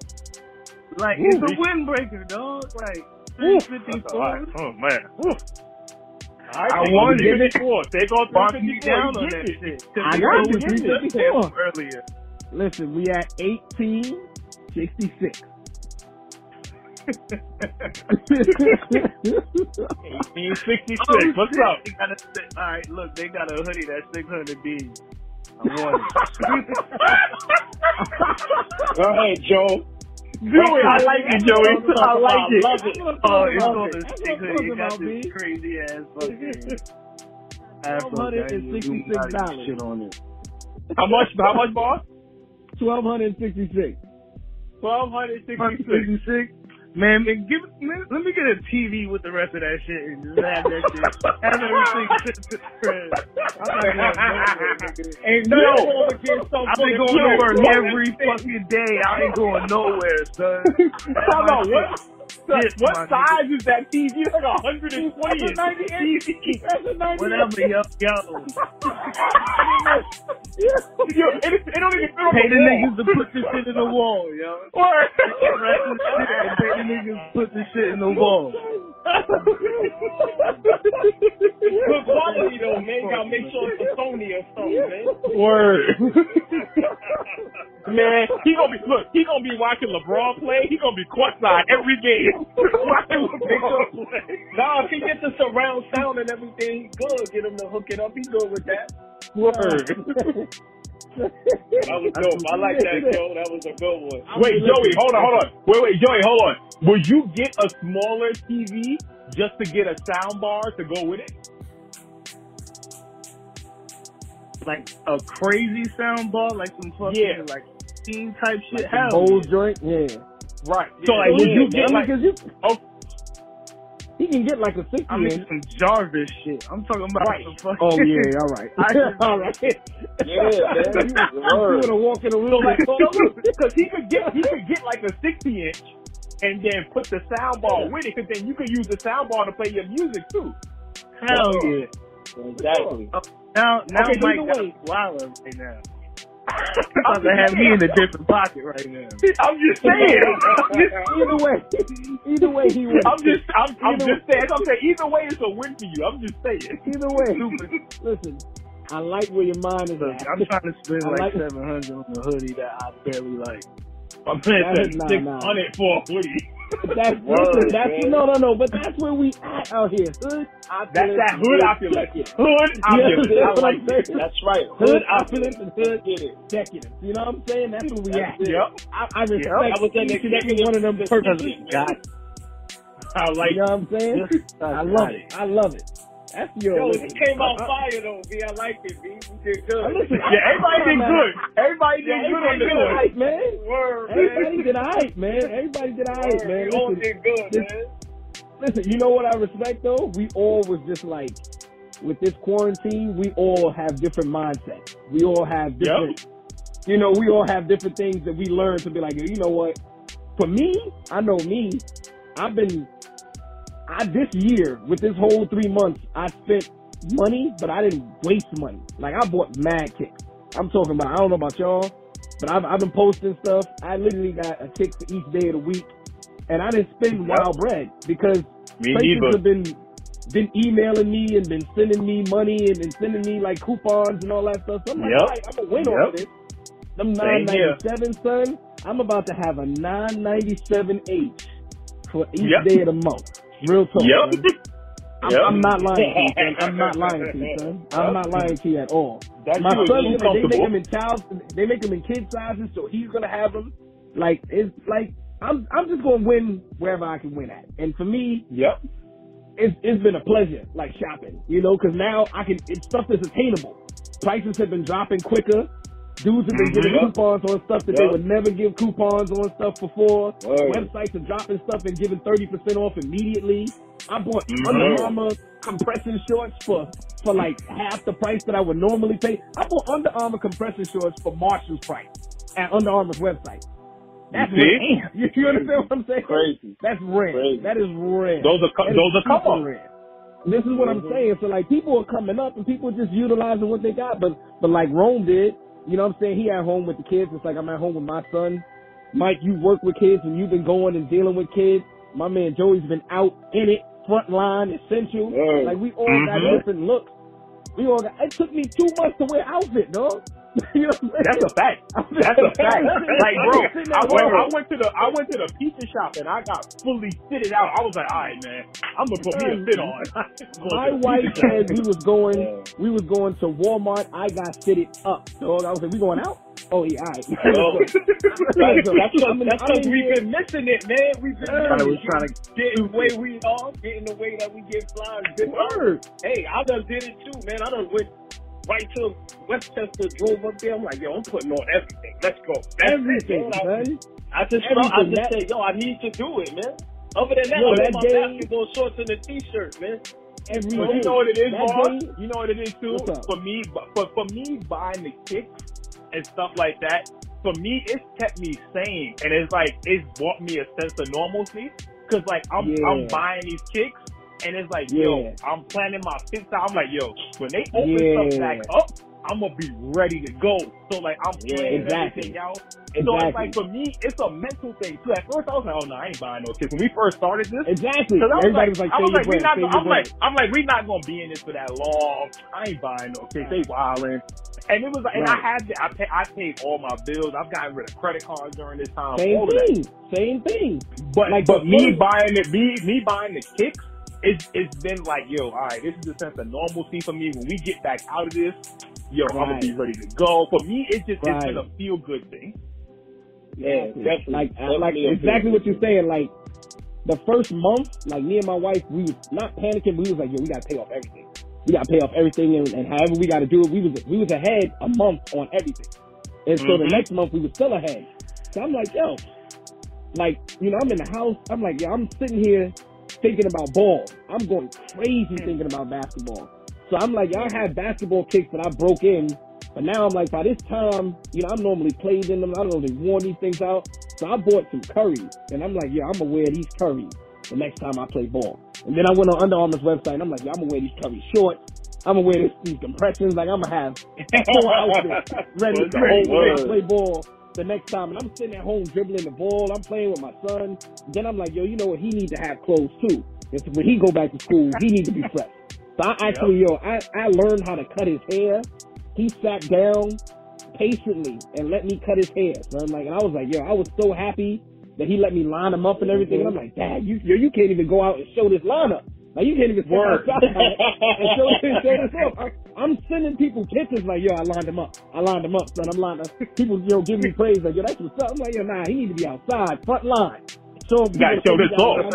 Like, it's a windbreaker, dog. Like, 354. Oh, man. Woo. I I want wanted it. it before. Take off Mark me 354. down on that shit. I got you, We just 354. earlier. Listen, we at eighteen sixty six. 1866. Oh, What's shit. up? They got a, all right, look, they got a hoodie that's 600 B. I want it. Go ahead, Joe. Do it. I like it, Joey. I like it. Love it. Oh, it's Love on the That's stick hoodie. It got this B. crazy ass fucking Afro $1,266. shit on it. How much? How much, boss? Twelve hundred sixty six. Twelve hundred sixty-six. 166. Man, man, give man, let me get a TV with the rest of that shit and just have that shit. Have everything the. I'm not going nowhere. Ain't No. I've been going to work every fucking day. I ain't going nowhere, son. Hold on, what? Shit, what size is that TV? It's like a hundred and twenty inch TV. Whatever, yo, yo. Yo, it, it don't even fit Pay the the niggas to put this shit in the wall, yo. Word. Rest of the shit and pay the niggas to put this shit in the wall. Good quality though, man. You gotta make sure it's a Sony or something, man. Word. Man, he gonna be look. He gonna be watching LeBron play. He gonna be courtside every game. Watching LeBron play. Nah, if he gets the surround sound and everything, good. Get him to hook it up. He good with that. Word. That was dope. I like that, Joe. That was a good one. Wait, Joey, hold on, hold on. Wait, wait, Joey, hold on. Would you get a smaller TV just to get a sound bar to go with it? Like a crazy sound bar, like some fucking Yeah. like team type shit. Like Hell, Bose joint, yeah. Right. So like, would you get I mean, you, Oh. he can get like a sixty I mean inch. some Jarvis shit. I'm talking about Right. some fucking. Oh yeah, all right, I- all right. Yeah, man. You want to walk in the room like, because he could get he could get like a sixty inch, and then put the sound bar with it. Because then you could use the sound bar to play your music too. Hell yeah. Exactly. Oh, now, now Okay, Mike either got way- Wilder right now. He's about to have me in a different pocket right now. I'm just saying. either way, either way he wins. I'm just I'm, I'm just saying. I'm saying either way it's a win for you. I'm just saying. either way. Listen, I like where your mind is at. I'm trying to spend I like like seven hundred on a hoodie that I barely like. I'm is- that nah, nah. for a hoodie. That's Word, that's man. no, no, no. But that's where we at out here. Hood opulence. That's that hood opulence. Hood Yeah, opulence. that's I what like. That's right. Hood opulence and hood Get it. decadence. You know what I'm saying? That's where we at. That's it. Yep. I, I respect That was each and every one of them purposes. God, I like You know what I'm saying? I love it. I love it. That's your. Yo, listen, he came out I- I- fire though, B. I like it, B. You did good. Listen, Yeah, everybody did good. Everybody did Yeah, good on Everybody this did man. Word, man. Everybody did alright, man. Everybody did alright, Word, man. We all did good, this- man. listen, you know what I respect though? We all was just like, with this quarantine, we all have different mindsets. We all have different, you know, we all have different things that we learn to be like, you know what? For me, I know me. I've been, I this year with this whole three months, I spent money, but I didn't waste money. Like I bought mad kicks. I'm talking about. I don't know about y'all, but I've, I've been posting stuff. I literally got a kick for each day of the week, and I didn't spend Yep. wild bread because Me places neither. have been been emailing me and been sending me money and been sending me like coupons and all that stuff. So I'm like, Yep. all right, I'm gonna win Yep. this. Them nine ninety seven, son. I'm about to have a nine ninety seven H for each Yep. day of the month. Real talk. Yep. I'm, Yep. I'm not lying to you, son. I'm not lying to you, son. I'm not lying to you at all. That's My son, they make them in child, they make them in kid sizes, so he's gonna have them. Like it's like I'm, I'm just gonna win wherever I can win at. And for me, Yep. it's it's been a pleasure, like shopping, you know, because now I can it's stuff that's attainable. Prices have been dropping quicker. Dudes have been giving Mhm. coupons on stuff that they would never give coupons on stuff before. Word. Websites are dropping stuff and giving 30% off immediately. I bought Mhm. Under Armour compression shorts for, for like half the price that I would normally pay. I bought Under Armour compression shorts for Marshall's price at Under Armour's website. That's You rare. You, you understand what I'm saying? Crazy. That's rare. Crazy. That is rare. Those are co- those are come rare. This is what I'm Mhm. saying. So like people are coming up and people are just utilizing what they got. But but like Rome did, you know what I'm saying? He at home with the kids. It's like I'm at home with my son. Mike, you work with kids and you've been going and dealing with kids. My man Joey's been out in it, front line, essential. Like we all got Mhm. different looks. We all got it took me two months to wear outfit, dog. You know what I'm saying? That's a fact. That's a fact. Like, bro, I went, I went to the, I went to the pizza shop and I got fully fitted out. I was like, all right, man, I'm gonna put me a fit on. My wife said we was going, we was going to Walmart. I got fitted up, dog. I was like, we going out? Oh yeah, all right. Oh. That's because I'm that's I'm 'cause in we've been missing it, man. We've been Yeah. missing was it. trying to getting the way we are, getting the way that we get flying. Word. Hey, I done did it too, man. I done went right to Westchester, drove up there. I'm like, yo, I'm putting on everything. Let's go. That's Everything, it, man. I just felt, I Everything. just That- said, yo, I need to do it, man. Other than that, Yo, I wear that my day- basketball shorts and a t-shirt, man. Every But you know what it is, day- You know what it is too? For me, bu- for for me buying the kicks and stuff like that, for me it's kept me sane and it's like it's brought me a sense of normalcy. Cause like I'm Yeah. I'm buying these kicks and it's like yo, I'm planning my fits out. I'm like yo, when they open Yeah. stuff back up, I'm gonna be ready to go. So like I'm Yeah, planning exactly. everything out. So it's Exactly. like for me, it's a mental thing too. At first I was like, oh no, I ain't buying no kicks. When we first started this, Exactly. I was Everybody like, was like, I was like, we not. Gonna, I'm like, I'm like, we not gonna be in this for that long. I ain't buying no case. They wildin'. And it was like, and I Right. had, to, I pay, I paid all my bills. I've gotten rid of credit cards during this time. Same thing. Same thing. But Like, but me buying it, me me buying the kicks, it's it's been like, yo, all right, this is the sense of normalcy for me. When we get back out of this, yo, I'm gonna be ready to go. For me, it's just it's been a feel good thing. Yeah, definitely. Like, I- like exactly what you're saying. Like the first month, like me and my wife, we was not panicking. But We was like, yo, we gotta pay off everything. We gotta pay off everything, and, and however we gotta do it, we was we was ahead a month on everything. And so the Mhm. next month we was still ahead. So I'm like, yo, like you know, I'm in the house. I'm like, yo, I'm sitting here thinking about ball. I'm going crazy thinking about basketball. So I'm like, y'all had basketball kicks that I broke in, but now I'm like, by this time, you know, I'm normally played in them. I don't know, they worn these things out. So I bought some curries, and I'm like, yeah, I'm gonna wear these curries the next time I play ball. And then I went on Under Armour's website, and I'm like, yeah, I'm gonna wear these curry shorts. I'm gonna wear this, these compressions. Like I'm gonna have four outfits ready to the whole play, way. play ball the next time. And I'm sitting at home dribbling the ball. I'm playing with my son. Then I'm like, yo, you know what? He needs to have clothes too. It's when he go back to school, he needs to be fresh. So I actually, yo, I, I learned how to cut his hair. He sat down patiently and let me cut his hair. So I'm like, and I was like, yo, I was so happy that he let me line him up and everything. And I'm mm-hmm. like, Dad, you, yo, you can't even go out and show this lineup. Like you can't even Word. outside and show, show this oh, off. I, I'm sending people pictures like, yo, I lined him up. I lined him up, son. I'm lined up. People, yo, give me praise like, yo, that's what's up. I'm like, yo, nah, he need to be outside, front line. So him. Gotta show this off.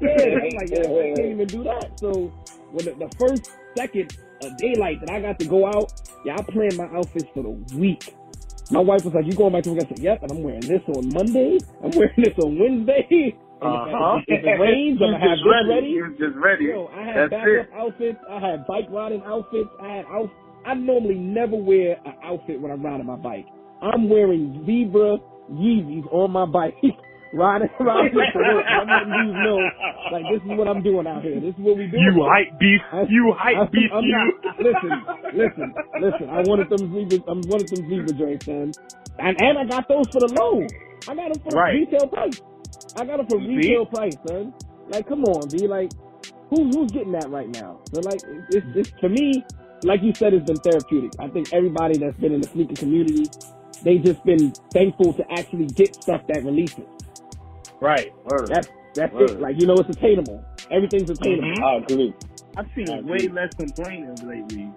Yeah, I'm like, yeah, I can't even do that. So when the, the first second of daylight that I got to go out, yeah, I planned my outfits for the week. My wife was like, "You going back to work?" I said, "Yep." And I'm wearing this on Monday. I'm wearing this on Wednesday. And if- Uh-huh. if, if it rains, I'm gonna have just this ready. ready. You just ready. Yo, I had That's backup it. outfits. I had bike riding outfits. I had out. I normally never wear an outfit when I'm riding my bike. I'm wearing zebra Yeezys on my bike, riding riding to work. I'm letting dudes know, like this is what I'm doing out here. This is what we do. You hype beast. I- You hype I'm, beast. I'm You. not, listen, listen, listen. I wanted them zebra. I wanted them zebra joints, son. And and I got those for the low. I got them for Right. retail price. I got it for See? retail price, son. Like, come on, be like, who's who's getting that right now? So like, it's, it's for me, like you said, it's been therapeutic. I think everybody that's been in the sneaker community, they just been thankful to actually get stuff that releases. Right. Word. That's that's Word. it. Like you know, it's attainable. Everything's attainable. Mhm. I agree. I've seen I way agree. less complaining lately.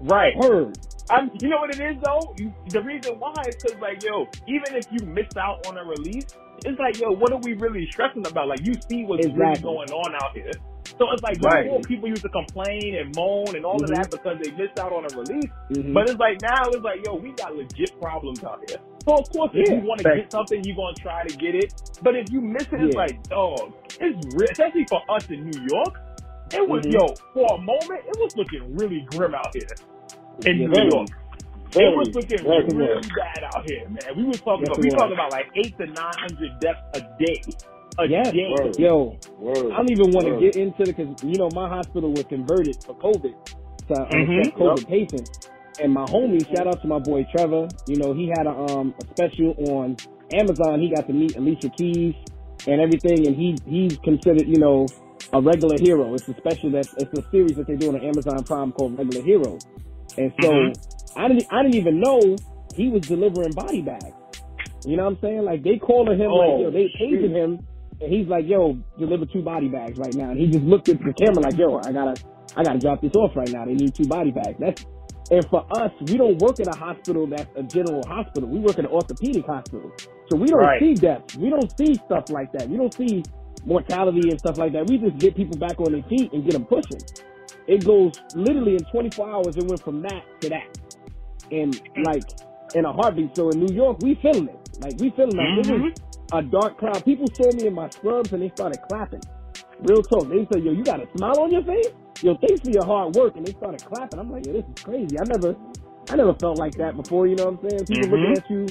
Right. Heard. I'm, you know what it is though? You, the reason why is because like, yo, even if you miss out on a release, it's like, yo, what are we really stressing about? Like, you see what's really going on out here. So it's like Right. before people used to complain and moan and all of that because they missed out on a release. Mhm. But it's like now it's like, yo, we got legit problems out here. So of course, if you want to get something, you're gonna try to get it. But if you miss it, it's Yeah. like, dog, it's re- especially for us in New York. It was Mhm. yo for a moment, it was looking really grim out here in Yeah, New. York. Very, it was looking very really good. bad out here, man. We were talking about we talking about like eight to nine hundred deaths a day, a Yeah. day. Word. Yo, Word. I don't even want to get into it because you know my hospital was converted for COVID to uh, Mhm. accept COVID patients. And my homie, shout out to my boy Trevor. You know he had a um a special on Amazon. He got to meet Alicia Keys and everything, and he he's considered you know a regular hero. It's a special that it's a series that they do on Amazon Prime called Regular Heroes. And so Mhm. I didn't I didn't even know he was delivering body bags. You know what I'm saying? Like they calling him Oh, like yo, oh, they shit. paging him and he's like, yo, deliver two body bags right now. And he just looked at the camera like, yo, I gotta, I gotta drop this off right now. They need two body bags. That's, and for us, we don't work at a hospital that's a general hospital. We work at an orthopedic hospital. So we don't Right. see deaths. We don't see stuff like that. We don't see mortality and stuff like that. We just get people back on their feet and get them pushing. It goes literally in 24 hours. It went from that to that. And like in a heartbeat. So in New York, we feeling it. Like we feeling like it was a dark cloud. People saw me in my scrubs and they started clapping. Real talk. They said, yo, you got a smile on your face? Yo, thanks for your hard work. And they started clapping. I'm like, yo, this is crazy. I never, I never felt like that before. You know what I'm saying? People Mhm. looking at you,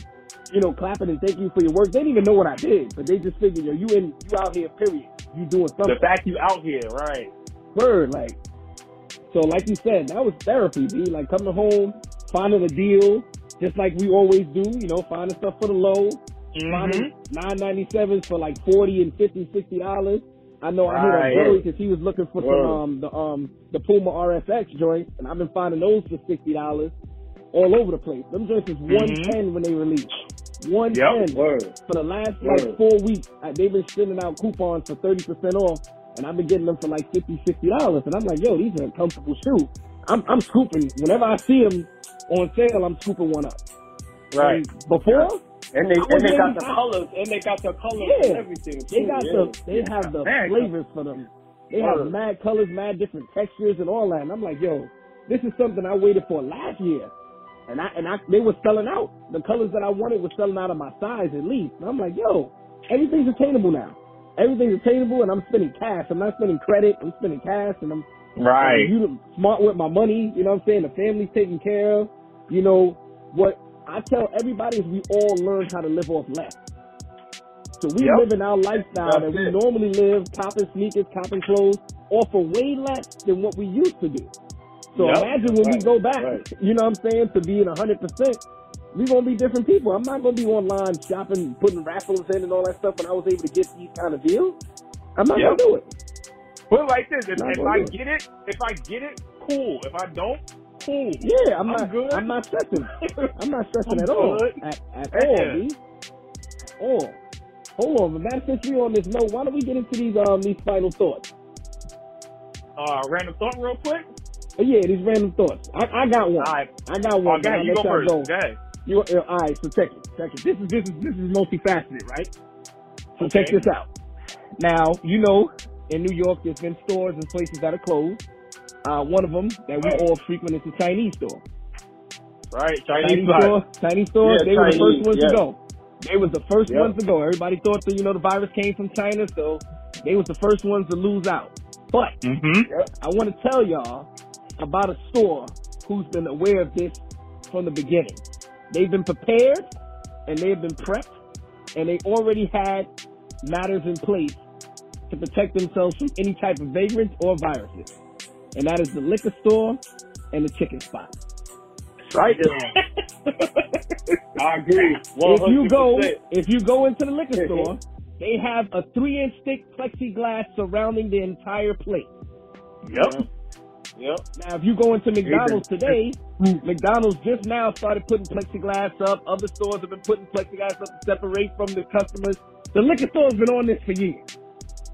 you know, clapping and thanking you for your work. They didn't even know what I did, but they just figured, yo, you in, you out here, period. You doing something. The fact you out here, right? Word, like. So, like you said, that was therapy, B. Like coming home, finding a deal, just like we always do. You know, finding stuff for the low, Mm-hmm. finding nine ninety sevens for like forty and fifty, sixty dollars. I know I Right. a Joey because he was looking for some um the um the Puma RS-X joints, and I've been finding those for sixty dollars all over the place. Them joints is one ten when they release. One ten Yep. Word. for the last Word. like four weeks. uh, They've been sending out coupons for thirty percent off, and I've been getting them for like 50 60 dollars. And I'm like, yo, these are a comfortable shoes. I'm I'm scooping whenever I see them on sale. I'm scooping one up. Right. And before And they and they got the colors and they got the colors Yeah. and everything. they got yeah. the they have the Man, flavors for them. They have mad colors, mad different textures, and all that. And I'm like, yo, this is something I waited for last year. And I and I they were selling out. The colors that I wanted were selling out of my size at least. And I'm like, yo, everything's attainable now. Everything's attainable, and I'm spending cash. I'm not spending credit. I'm spending cash, and I'm Right. I'm you smart with my money. You know what I'm saying? The family's taken care of. You know what I tell everybody is we all learn how to live off less. So we Yep. in our lifestyle That's that we it. normally live, copping sneakers, copping clothes, off for way less than what we used to do. So Yep. imagine when we go back, Right. you know what I'm saying, to being 100%, we're going to be different people. I'm not going to be online shopping, putting raffles in and all that stuff when I was able to get these kind of deals. I'm not Yep. going to do it. Put it like this: if, if I get it, if I get it, cool. If I don't, cool. Yeah, I'm, I'm not. good. I'm not stressing. I'm not stressing I'm at all. At, at Yeah. all, B. At all. Hold on, but man, since we on this note, why don't we get into these um these final thoughts? Uh, random thought, real quick. But yeah, these random thoughts. I, I got one. All right. I got Oh, one. ahead. I'll You go first. go. Ahead. You, uh, all right, so check it. Check it. This is this is this is multifaceted, right? So Okay. check this out. Now, you know, in New York, there's been stores and places that are closed. Uh, one of them that we all frequent is the Chinese store. Right. Chinese Chinese store, Chinese store. Yeah, they were the first ones yeah. to go. They was the first Yep. ones to go. Everybody thought that you know the virus came from China, so they was the first ones to lose out. But Mm-hmm. I want to tell y'all about a store who's been aware of this from the beginning. They've been prepared and they've been prepped and they already had matters in place to protect themselves from any type of vagrants or viruses. And that is the liquor store and the chicken spot. Right. I agree. If you go, if you go into the liquor store, they have a three inch thick plexiglass surrounding the entire plate. Yep. Yep. Now, if you go into McDonald's today, McDonald's just now started putting plexiglass up. Other stores have been putting plexiglass up to separate from the customers. The liquor store's been on this for years.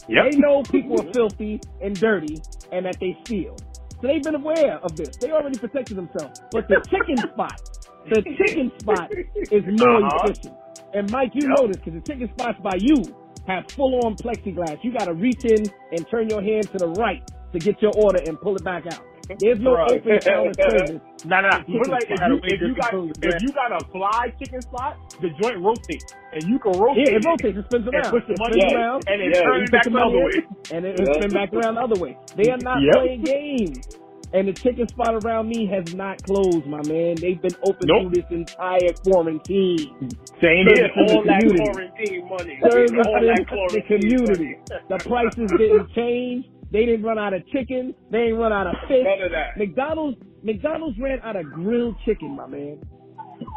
Yep. They know people are filthy and dirty and that they steal. So they've been aware of this. They already protected themselves. But the chicken spot, the chicken spot is more Uh-huh. efficient. And Mike, you Yep. know this because the chicken spot's by you. have full on plexiglass. You got to reach in and turn your hand to the right to get your order and pull it back out. There's no Right. open counter service. Nah, nah. Chicken But like, if you, if you got if you got a fly chicken spot, the joint rotates, and you can rotate Yeah, it rotates. It spins and around. push the It money spins around. and it Yeah, turns back put the the other way. in, and it Yeah. spin back around the other way. They are not Yep. playing games. And the chicken spot around me has not closed, my man. They've been open Nope. through this entire quarantine. Same Service here. the all that community. quarantine money. Service all that to the community. money. The prices didn't change. They didn't run out of chicken. They didn't run out of fish. None of that. McDonald's McDonald's ran out of grilled chicken, my man.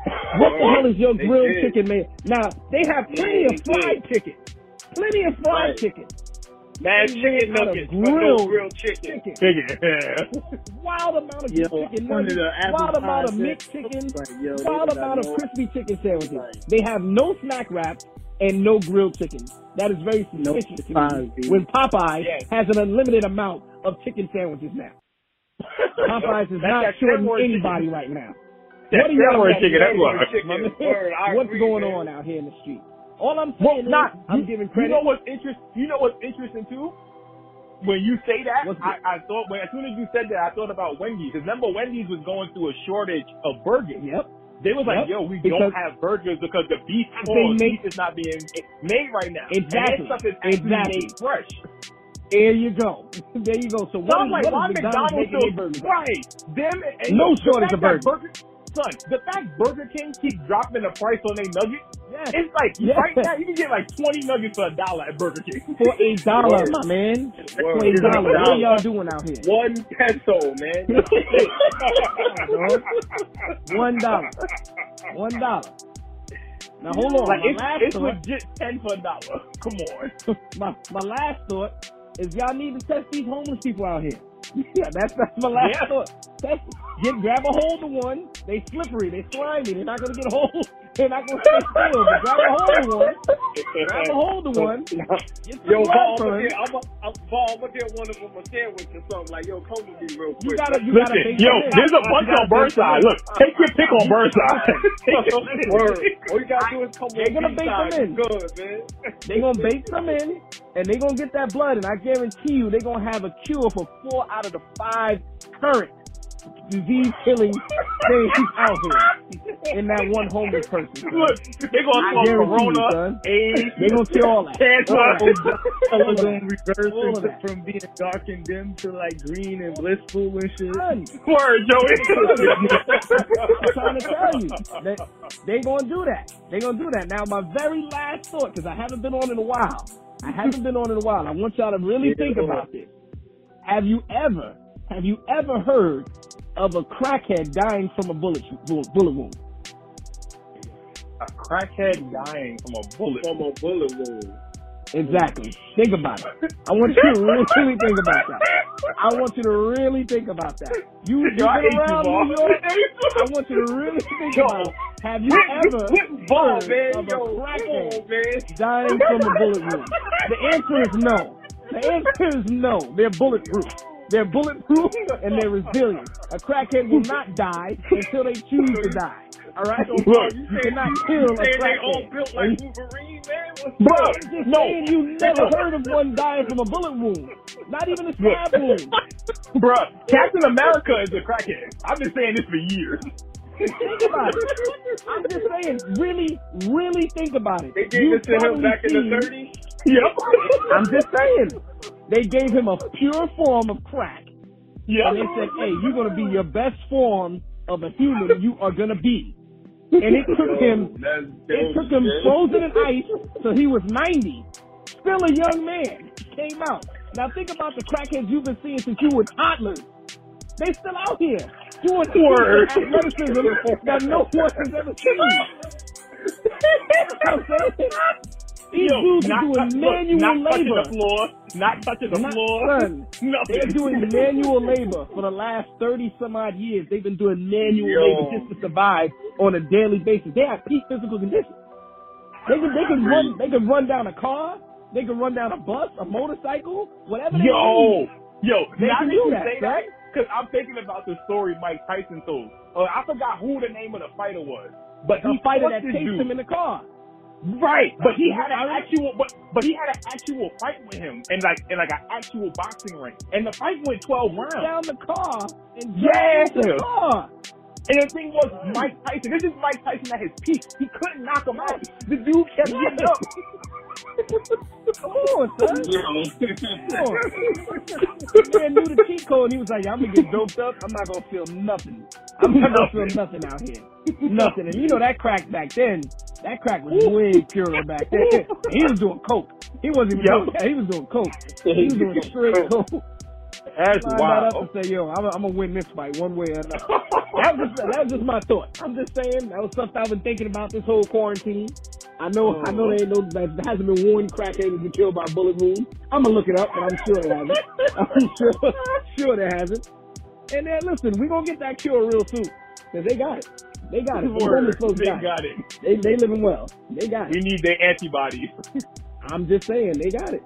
Oh, what the hell is your grilled chicken, man? Now they have plenty They of fried chicken, plenty of fried Right. chicken, Mad They chicken ran out of nuggets, but no grilled grilled chicken. chicken. Chicken. Yeah. Wild amount of Yo, chicken nuggets, wild amount of pies mixed chicken, Like, yo, wild amount of crispy chicken sandwiches. Right. They have no snack wraps and no grilled chicken. That is very No suspicious to me. dude. When Popeye Yes. has an unlimited amount of chicken sandwiches now. Popeyes is not shorting anybody chicken. right now. That What do y'all Kenworth chicken. That's what. chicken. My man, Word, I What's agree, going man. on out here in the street? All I'm Well, saying not. is, I'm you, giving You credit. know what's interest? You know what's interesting too? When you say that, I, I thought. When, as soon as you said that, I thought about Wendy's. Because remember, Wendy's was going through a shortage of burgers. Yep. They was like, Yep. "Yo, we Because- don't have burgers because the beef, They make- beef is not being made right now. Exactly. And that stuff is actually Exactly. made fresh. There you go. There you go. So So what is, like, what why McDonald's McDonald's their burgers? right? Them and No shortage of burgers. Burger, son, the fact Burger King keeps dropping the price on their nuggets, Yes. it's like Yeah. right now you can get like 20 nuggets for a dollar at Burger King. For a dollar, my man. For a dollar. What are y'all doing out here? One peso, man. One dollar. One dollar. Now hold on. Like my it's, last it's thought, legit 10 for a dollar. Come on. my, my last thought is y'all need to test these homeless people out here. Yeah, that's that's my last Yeah. thought. Test, get grab a hold of one. They slippery. They slimy. They're not gonna get a hold. They're not gonna stay still. But grab a hold of one. Grab a hold of one. Get Yo, blood uh, Paul, I'm it. gonna I'm a- I'm Paul, I'm gonna get one of them a sandwich or something. Like, yo, come with me real quick. You gotta, you gotta Listen, yo, there's a bunch on bake them Burnside. Look, take your pick on Burnside. Take your pick. Word. All you gotta do is come They're gonna these bake them in. Good, man. They gonna bake them in, and they're gonna get that blood, and I guarantee you, they're gonna have a cure for four out of the five current disease-killing things out here in that one homeless person. son. Look, they gonna call you, Corona. AIDS, They gonna kill all that. cancer. All that. color gonna reverse into- from being dark and dim to like green and blissful and shit. Word, Joey. I'm trying to tell you, they, they gonna do that. They're gonna do that. Now, my very last thought, because I haven't been on in a while. I haven't been on in a while. I want y'all to really Yeah. think about this. Have you ever, have you ever heard of a crackhead dying from a bullet bullet wound? a crackhead dying from a bullet. From a bullet wound. Exactly. Think about it. I want you to really think about that. I want you to really think about that. You, you've Yo, I hate been around Bob. New York. I want you to really think Yo, about it. Have you ever whip, whip ball, heard man. of a Yo, come crackhead on, dying from a bullet wound? The answer is no. The answer is no. They're bulletproof. They're bulletproof and they're resilient. A crackhead will not die until they choose to die. All right? Look, you cannot kill a Saying they all crackhead. built like Wolverine, man. What's Bro, just no, saying you never heard of one dying from a bullet wound. Not even a stab wound. bruh, Captain America is a crackhead. I've been saying this for years. Think about it. I'm just saying, really, really think about it. They gave You it to him back in the 30s. Yep. I'm just saying. They gave him a pure form of crack. Yep. And they said, hey, you're going to be your best form of a human you are going to be. And it took him, That's it took him frozen in ice till he was 90. Still a young man. Came out. Now think about the crackheads you've been seeing since you were toddlers. They still out here doing Word. athleticism that no one has ever seen. You know what These Yo, dudes are doing touch- look, manual not touching labor. the floor, not touching the Not- floor, son. They're doing manual labor for the last 30 some odd years. They've been doing manual Yo. labor just to survive on a daily basis. They have peak physical condition. They can, they can run, they can run down a car. They can run down a bus, a motorcycle, whatever they Yo, need. yo, They now can do that, say that, because I'm thinking about the story Mike Tyson told. Uh, I forgot who the name of the fighter was, but the he fighter that chased dude. him in the car. Right, but he had an actual, but but he had an actual fight with him, and like and like an actual boxing ring, and the fight went twelve rounds. Down the car and Yeah. the car. And the thing was, Mike Tyson. This is Mike Tyson at his peak. He couldn't knock him out. The dude kept getting up. Come on, son. Come on. Man knew the cheat code. He was like, I'm gonna get doped up. I'm not gonna feel nothing. I'm not gonna feel nothing out here. Nothing. And you know that crack back then. That crack was way purer back then. He was doing coke. He wasn't even Yo. doing. He was doing coke. He was doing straight coke. That's Line that up and say, yo, I'm, I'm gonna win this fight one way or another. That was just that was just my thought. I'm just saying that was something I've been thinking about this whole quarantine. I know I know oh. there ain't no there hasn't been one crackhead been killed by bullet wound. I'm gonna look it up, but I'm sure there hasn't. I'm sure sure there hasn't. And then listen, we gonna get that cure real soon because they got it. They got it. The folks they got, it. got it. They they living well. They got it. We need their antibodies. I'm just saying they got it,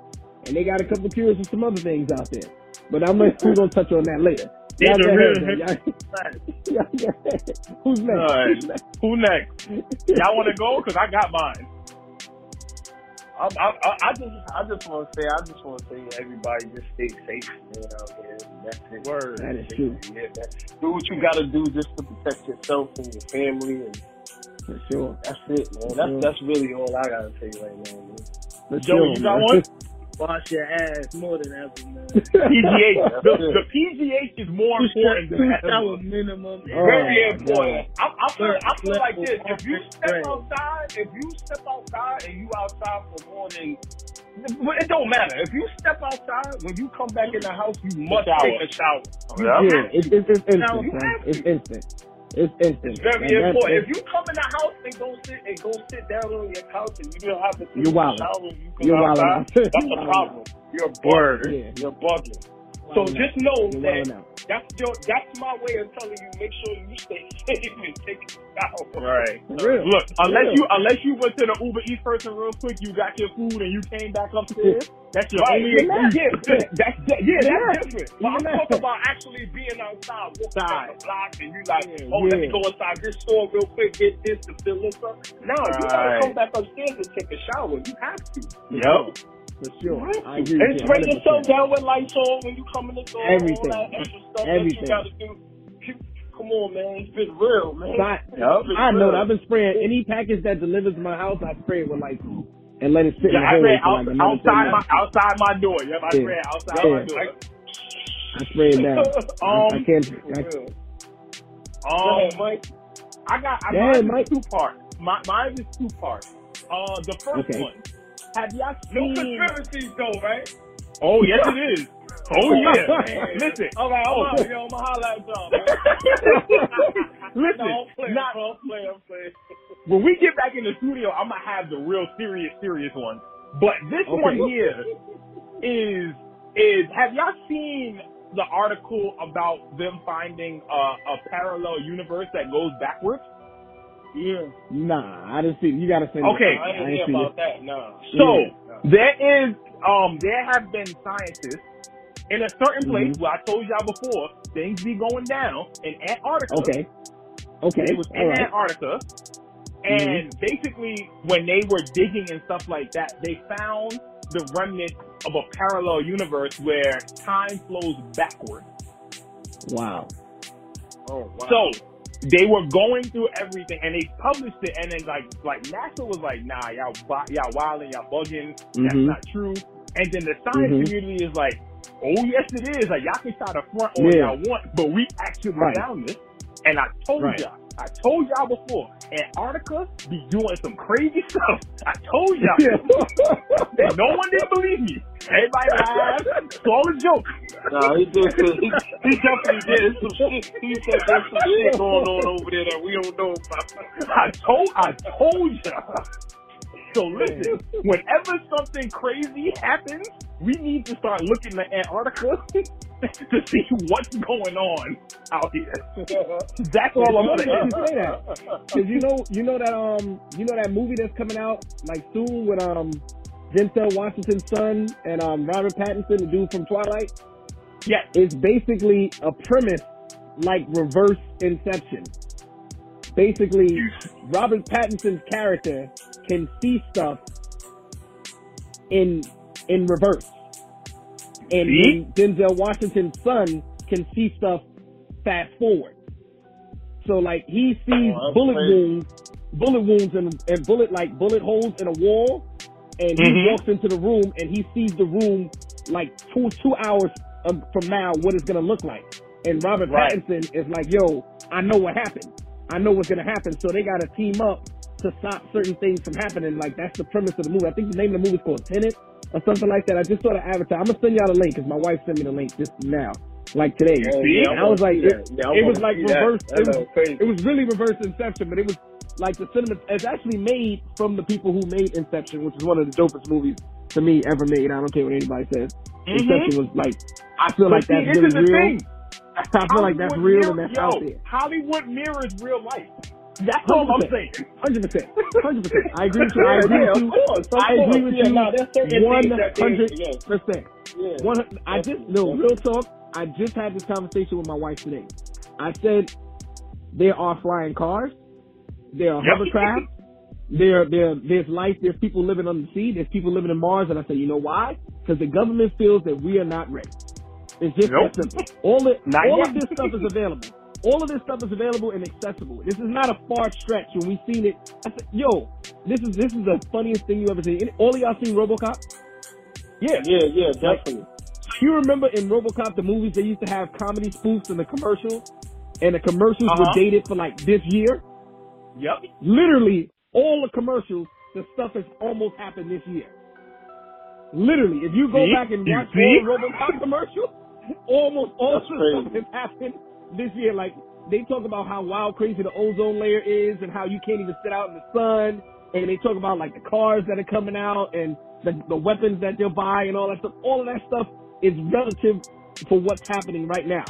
and they got a couple cures for some other things out there. But I'm we're gonna touch on that later. These Y'all are go real ahead. Y'all- y'all. Who's next? Who's next? Who next? Y'all want to go? Cause I got mine. I, I, I- I just, I just want to say, I just want to say, everybody just stay safe, man, out here. That's it. Word. That is true. Yeah. Do what you got to do just to protect yourself and your family, and For sure. that's it, man. That's Yeah. that's really all I got to say right now, man. For Joe, sure, you got man. one? Wash your ass more than ever, man. PGH. The, the PGH is more important Two than ever. shower minimum. Oh, Very my important. I, I feel, I feel like this. If you step outside, if you step outside and you outside for more than, well, it don't matter. If you step outside, when you come back in the house, you must Shower. take a shower. Yeah, it's, it's, it's instant. you It's instant. It's instant. It's very And important. If you come in the house and go sit and go sit down on your couch and you don't have to You're a wildin'. shower, you you're out. that's You're a problem. You're bugging. Yeah. You're bugging. So Wildin' just know You're that wildin' that's your that's my way of telling you make sure you stay safe and take a shower. Right. For real. Look, unless real. you unless you went to the Uber Eats person real quick, you got your food and you came back upstairs. That's your Right, only even yeah, that's yeah, that's that. different. But I'm talking about actually being outside, walking down the block, and you like, Yeah, oh, let me go inside this store real quick, get this to fill this up. No, you gotta Right. come back upstairs and take a shower. You have to. Yep. For sure. I agree And spray yourself down with Lysol when you come in the door. Everything. All that extra stuff Everything. that you gotta do. Come on, man. It's been real, man. I, Yup. I know I've been spraying any package that delivers to my house. I spray it with Lysol and let it sit Yeah, in the I ran like outside my outside my door. Yep, I Yeah. ran outside Yeah. my door. I spray it down. I, I Um, can't. I, Um, Mike, I got I Yeah, mine is Mike. two parts. My, mine is two parts. Uh, the first Okay. one. Have y'all No seen? conspiracies, though, right? Oh yes, it is. Oh yeah. Listen. All right, Oh, hold on, yo, I'ma holla at y'all. Listen. No, I'm playing, not- bro. I'm playing, I'm playing. when we get back in the studio, I'm gonna have the real serious, serious one. But this Okay. one here is is have y'all seen the article about them finding uh, a parallel universe that goes backwards? Yeah. nah, I didn't see. You gotta send Okay. It. I didn't I hear didn't see about it. that, no. So Yeah. there is um there have been scientists in a certain place Mhm. where I told y'all before things be going down in Antarctica. Okay. Okay. It was in All right. Antarctica. And basically, when they were digging and stuff like that, they found the remnants of a parallel universe where time flows backward. Wow. Oh, wow. So they were going through everything, and they published it, and then like like NASA was like, "Nah, y'all y'all wilding, y'all bugging. That's Mhm. not true." And then the science Mhm. community is like, "Oh yes, it is. Like y'all can try to front all Yeah. y'all want, but we actually Right. found this." And I told Right. y'all, I told y'all before, Antarctica be doing some crazy stuff. I told y'all. And no one didn't believe me. Everybody laughed. It's all a joke. Nah, he did. He, he definitely did some shit. He said there's some shit going on over there that we don't know about. I told I told y'all. So listen, whenever something crazy happens, we need to start looking at Antarctica to see what's going on out here. That's all I'm saying. say that. Cause you know, you know that um, you know that movie that's coming out like soon with um, Denzel Washington's son and um Robert Pattinson, the dude from Twilight. Yeah, It's basically a premise like reverse Inception. Basically, Robert Pattinson's character can see stuff in in reverse, and? Denzel Washington's son can see stuff fast forward. So like he sees Oh, bullet crazy. wounds, bullet wounds and, and bullet like bullet holes in a wall, and he Mhm. walks into the room and he sees the room like two two hours from now what it's gonna look like. And Robert Right. Pattinson is like, yo, I know what happened. I know what's gonna happen. So they gotta team up to stop certain things from happening. Like that's the premise of the movie. I think the name of the movie is called Tenet or something like that. I just saw the advertisement. I'm gonna send y'all the link because my wife sent me the link just now, like today. See? yeah, And I was like, it. Yeah, it was like see that. reverse. That It was, was it was really reverse Inception, but it was like the cinema. It's actually made from the people who made Inception, which is one of the dopest movies to me ever made. I don't care what anybody says. Mhm. Inception was like, I feel But like see, that's this is really the real. thing. I feel like that's Hollywood real and mirror- that's yo, out there. Hollywood mirrors real life. That's all I'm 100%. saying. Hundred percent, hundred percent. I agree with you. I agree yeah, with you. I agree with you. nah, there's certain One things that they- hundred percent. One. I just no real talk. I just had this conversation with my wife today. I said there are flying cars, there are Yep. hovercrafts, there there there's life. There's people living on the sea. There's people living in Mars. And I said, you know why? Because the government feels that we are not ready. It's just Nope. that simple. All the, all of this stuff is available. All of this stuff is available and accessible. This is not a far stretch. When we've seen it, I said, "Yo, this is this is the funniest thing you ever seen." All of y'all seen RoboCop? Yeah. Yeah, yeah, definitely. You remember in RoboCop the movies they used to have comedy spoofs in the commercials, and the commercials Uh-huh. were dated for like this year. Yep. Literally, all the commercials, the stuff has almost happened this year. Literally, if you go See? back and watch all RoboCop commercials, almost all the stuff has happened this year. Like they talk about how wild crazy the ozone layer is, and how you can't even sit out in the sun. And they talk about like the cars that are coming out and the, the weapons that they'll buy and all that stuff. All of that stuff is relative for what's happening right now.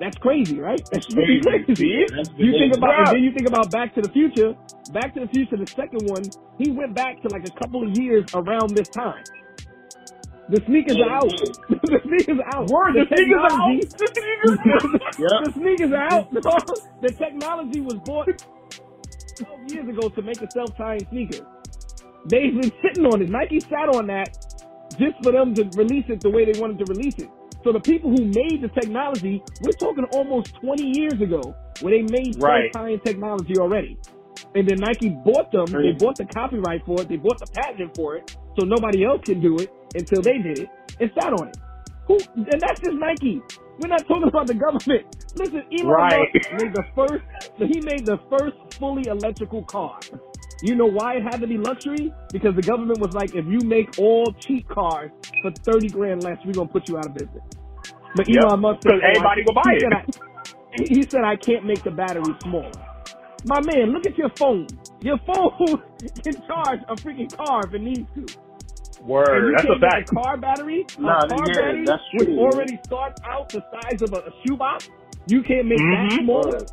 That's crazy, right? That's really Crazy. That's You think about, and then you think about Back to the Future. Back to the Future, the second one, he went back to like a couple of years around this time. The sneakers are out. the sneakers are out. Word, the sneakers out. The sneakers are out. The sneakers are out. the technology was bought 12 years ago to make a self-tying sneaker. They've been sitting on it. Nike sat on that just for them to release it the way they wanted to release it. So the people who made the technology, we're talking almost 20 years ago, where they made Right. self-tying technology already. And then Nike bought them. They bought the copyright for it. They bought the patent for it. So nobody else can do it until they did it and sat on it. Who? And that's just Nike. We're not talking about the government. Listen, Elon Right. Musk made the first. He made the first fully electrical car. You know why it had to be luxury? Because the government was like, if you make all cheap cars for thirty grand less, we're gonna put you out of business. But Yep. Elon Musk said, everybody oh, I- will buy he it. Said I, he said I can't make the battery smaller. My man, look at your phone. Your phone can charge a freaking car if it needs to. And Word. you That's a can't get fact. a car battery, Nah, a car yeah, battery, that's which already starts out the size of a, a shoebox. You can't make that Mhm. smaller.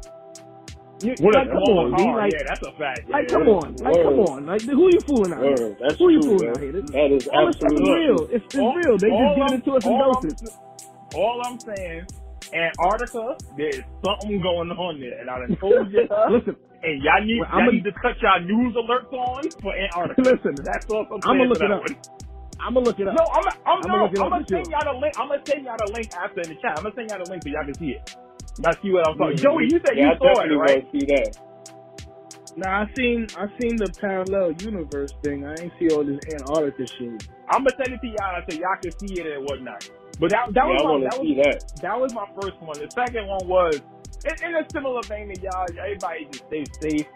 You, What like, a come on, B, car. like, yeah, that's a fact. like, come on, like, come Word. on, like, who you fooling out here? Word. That's Who you true, fooling man. out here? This- That is all this absolutely real. It's, it's All- real. They just all giving it to us in doses. All I'm saying, Antarctica, there's something going on there, and I done told you. Listen, and y'all need, Well, y'all I'ma- need to cut y'all news alerts on for Antarctica. listen. That's all I'm I'ma look for it up. I'm gonna look it up. No, I'm, I'm, I'ma it I'm gonna send y'all the link. I'm gonna send y'all the link after in the chat. I'm gonna send y'all the link so y'all can see it. Y'all see what I'm talking. Yeah, Joey, you said yeah, you I saw it, definitely right? want to see that. Nah, I seen I seen the parallel universe thing. I ain't see all this Antarctica shit. I'm gonna send it to y'all so y'all can see it and whatnot. But that, that yeah, I was my, that to was that. that was my first one. The second one was in, in a similar vein to y'all. Everybody just stay safe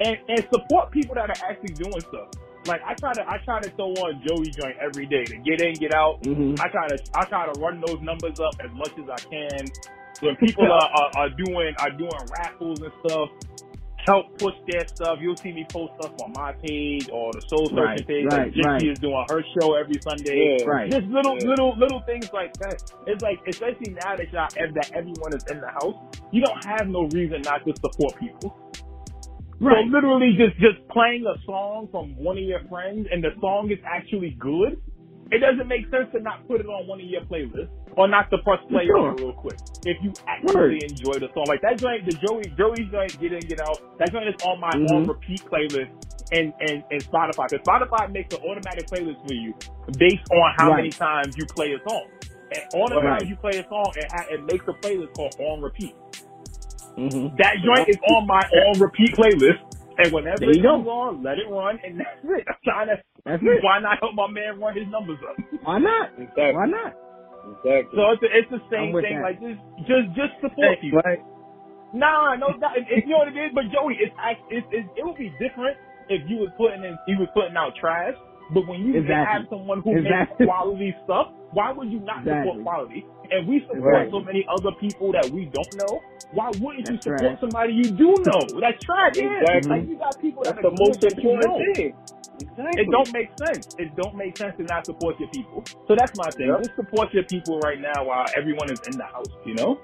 and and support people that are actually doing stuff. Like I try to I try to throw on Joey joint every day to get in, get out. Mm-hmm. I try to I try to run those numbers up as much as I can. When people are, are, are doing are doing raffles and stuff, help push their stuff. You'll see me post stuff on my page or the Soul Searching Right, page. right, like Jinky right. is doing her show every Sunday. Yeah. Right. Just little Yeah. little little things like that. It's like especially now that y'all that everyone is in the house, you don't have no reason not to support people. Right. So literally just just playing a song from one of your friends and the song is actually good it doesn't make sense to not put it on one of your playlists or not to press play Sure. on it real quick. If you actually Word. enjoy the song, like that joint, the Joey Joey's joint, get in, get out. That joint is on my Mhm. on repeat playlist and and and Spotify. Because Spotify makes an automatic playlist for you based on how Right. many times you play a song. And on the Right. time you play a song, it, it makes a playlist called on repeat. Mm-hmm. That joint is on my on repeat playlist. And whenever There it you go. comes on, let it run, and that's it. I'm trying to, That's it. why not help my man run his numbers up? Why not? Exactly. Why not? Exactly. So it's the, it's the same thing. that. Like just just just support you. Right. Nah, no, not, it, it- you know what it is. But Joey, it's it's, it, it, it would be different if you was putting in you was putting out trash. But when you can Exactly. have someone who Exactly. makes quality stuff, why would you not Exactly. support quality? And we support Right. so many other people that we don't know. Why wouldn't you support right. somebody you do know? That's trash. Yeah, Exactly. like you got people That's that the most good that you important thing. Exactly. It don't make sense. It don't make sense to not support your people. So that's my thing. Yep. Just support your people right now while everyone is in the house, you know?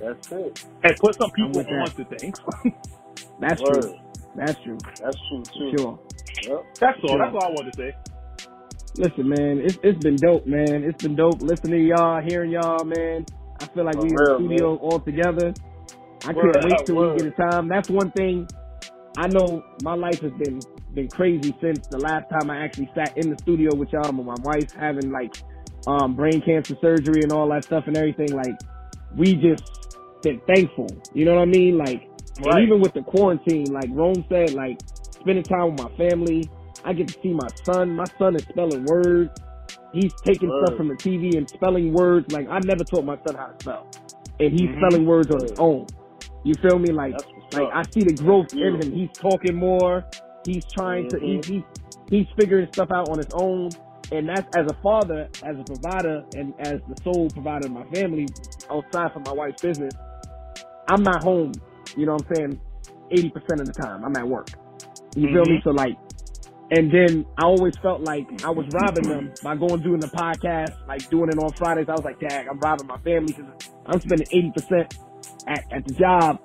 That's it. And put some people with that. onto things. That's Word. true. That's true. That's true too. Sure. Yep. that's all. Sure. That's all I wanted to say. Listen, man, it's it's been dope, man. It's been dope listening to y'all, hearing y'all, man. I feel like we in the studio all together. I Word, can't wait till word. we get a time. That's one thing. I know my life has been been crazy since the last time I actually sat in the studio with y'all. With my wife having like um brain cancer surgery and all that stuff and everything. Like we just been thankful. You know what I mean? Like Right. even with the quarantine, like Rome said, like spending time with my family. I get to see my son. My son is spelling words. He's taking stuff from the TV and spelling words. Like I never taught my son how to spell, and he's Mhm. spelling words on his own. You feel me? Like like. I see the growth in him. He's talking more. He's trying to. He's, he's he's figuring stuff out on his own. And that's as a father, as a provider, and as the sole provider of my family, outside from my wife's business, I'm not home. You know what I'm saying? Eighty percent of the time, I'm at work. You feel me? So like, and then I always felt like I was robbing them by going doing the podcast, like doing it on Fridays. I was like, Dad, I'm robbing my family because I'm spending eighty percent at at the job.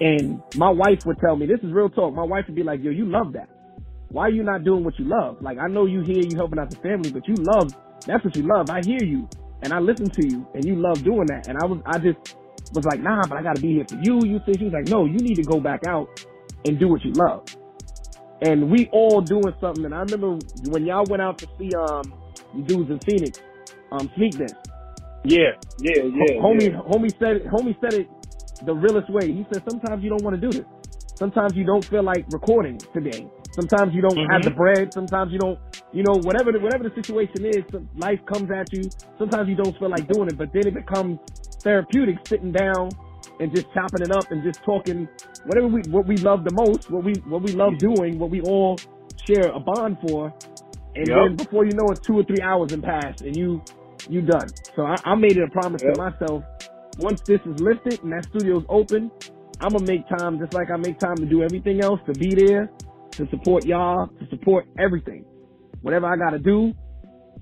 And my wife would tell me, this is real talk. My wife would be like, Yo, you love that. Why are you not doing what you love? Like I know you here, you helping out the family, but you love that's what you love. I hear you and I listen to you and you love doing that. And I was I just was like, nah, but I gotta be here for you. You see, she was like, no, you need to go back out and do what you love. And we all doing something. And I remember when y'all went out to see um dudes in Phoenix, um Sneak This. Yeah. Yeah, yeah. homie, yeah. homie said it. Homie said it the realest way. He said sometimes you don't want to do this. Sometimes you don't feel like recording today. Sometimes you don't have the bread. Sometimes you don't, you know, whatever the, whatever the situation is, life comes at you. Sometimes you don't feel like doing it, but then it becomes therapeutic sitting down and just chopping it up and just talking whatever we what we love the most, what we what we love doing, what we all share a bond for. And Yep. then before you know it, two or three hours have passed and you you done. So I, I made it a promise Yep. to myself. Once this is lifted and that studio's open, I'm gonna make time just like I make time to do everything else, to be there, to support y'all, to support everything. Whatever I gotta do,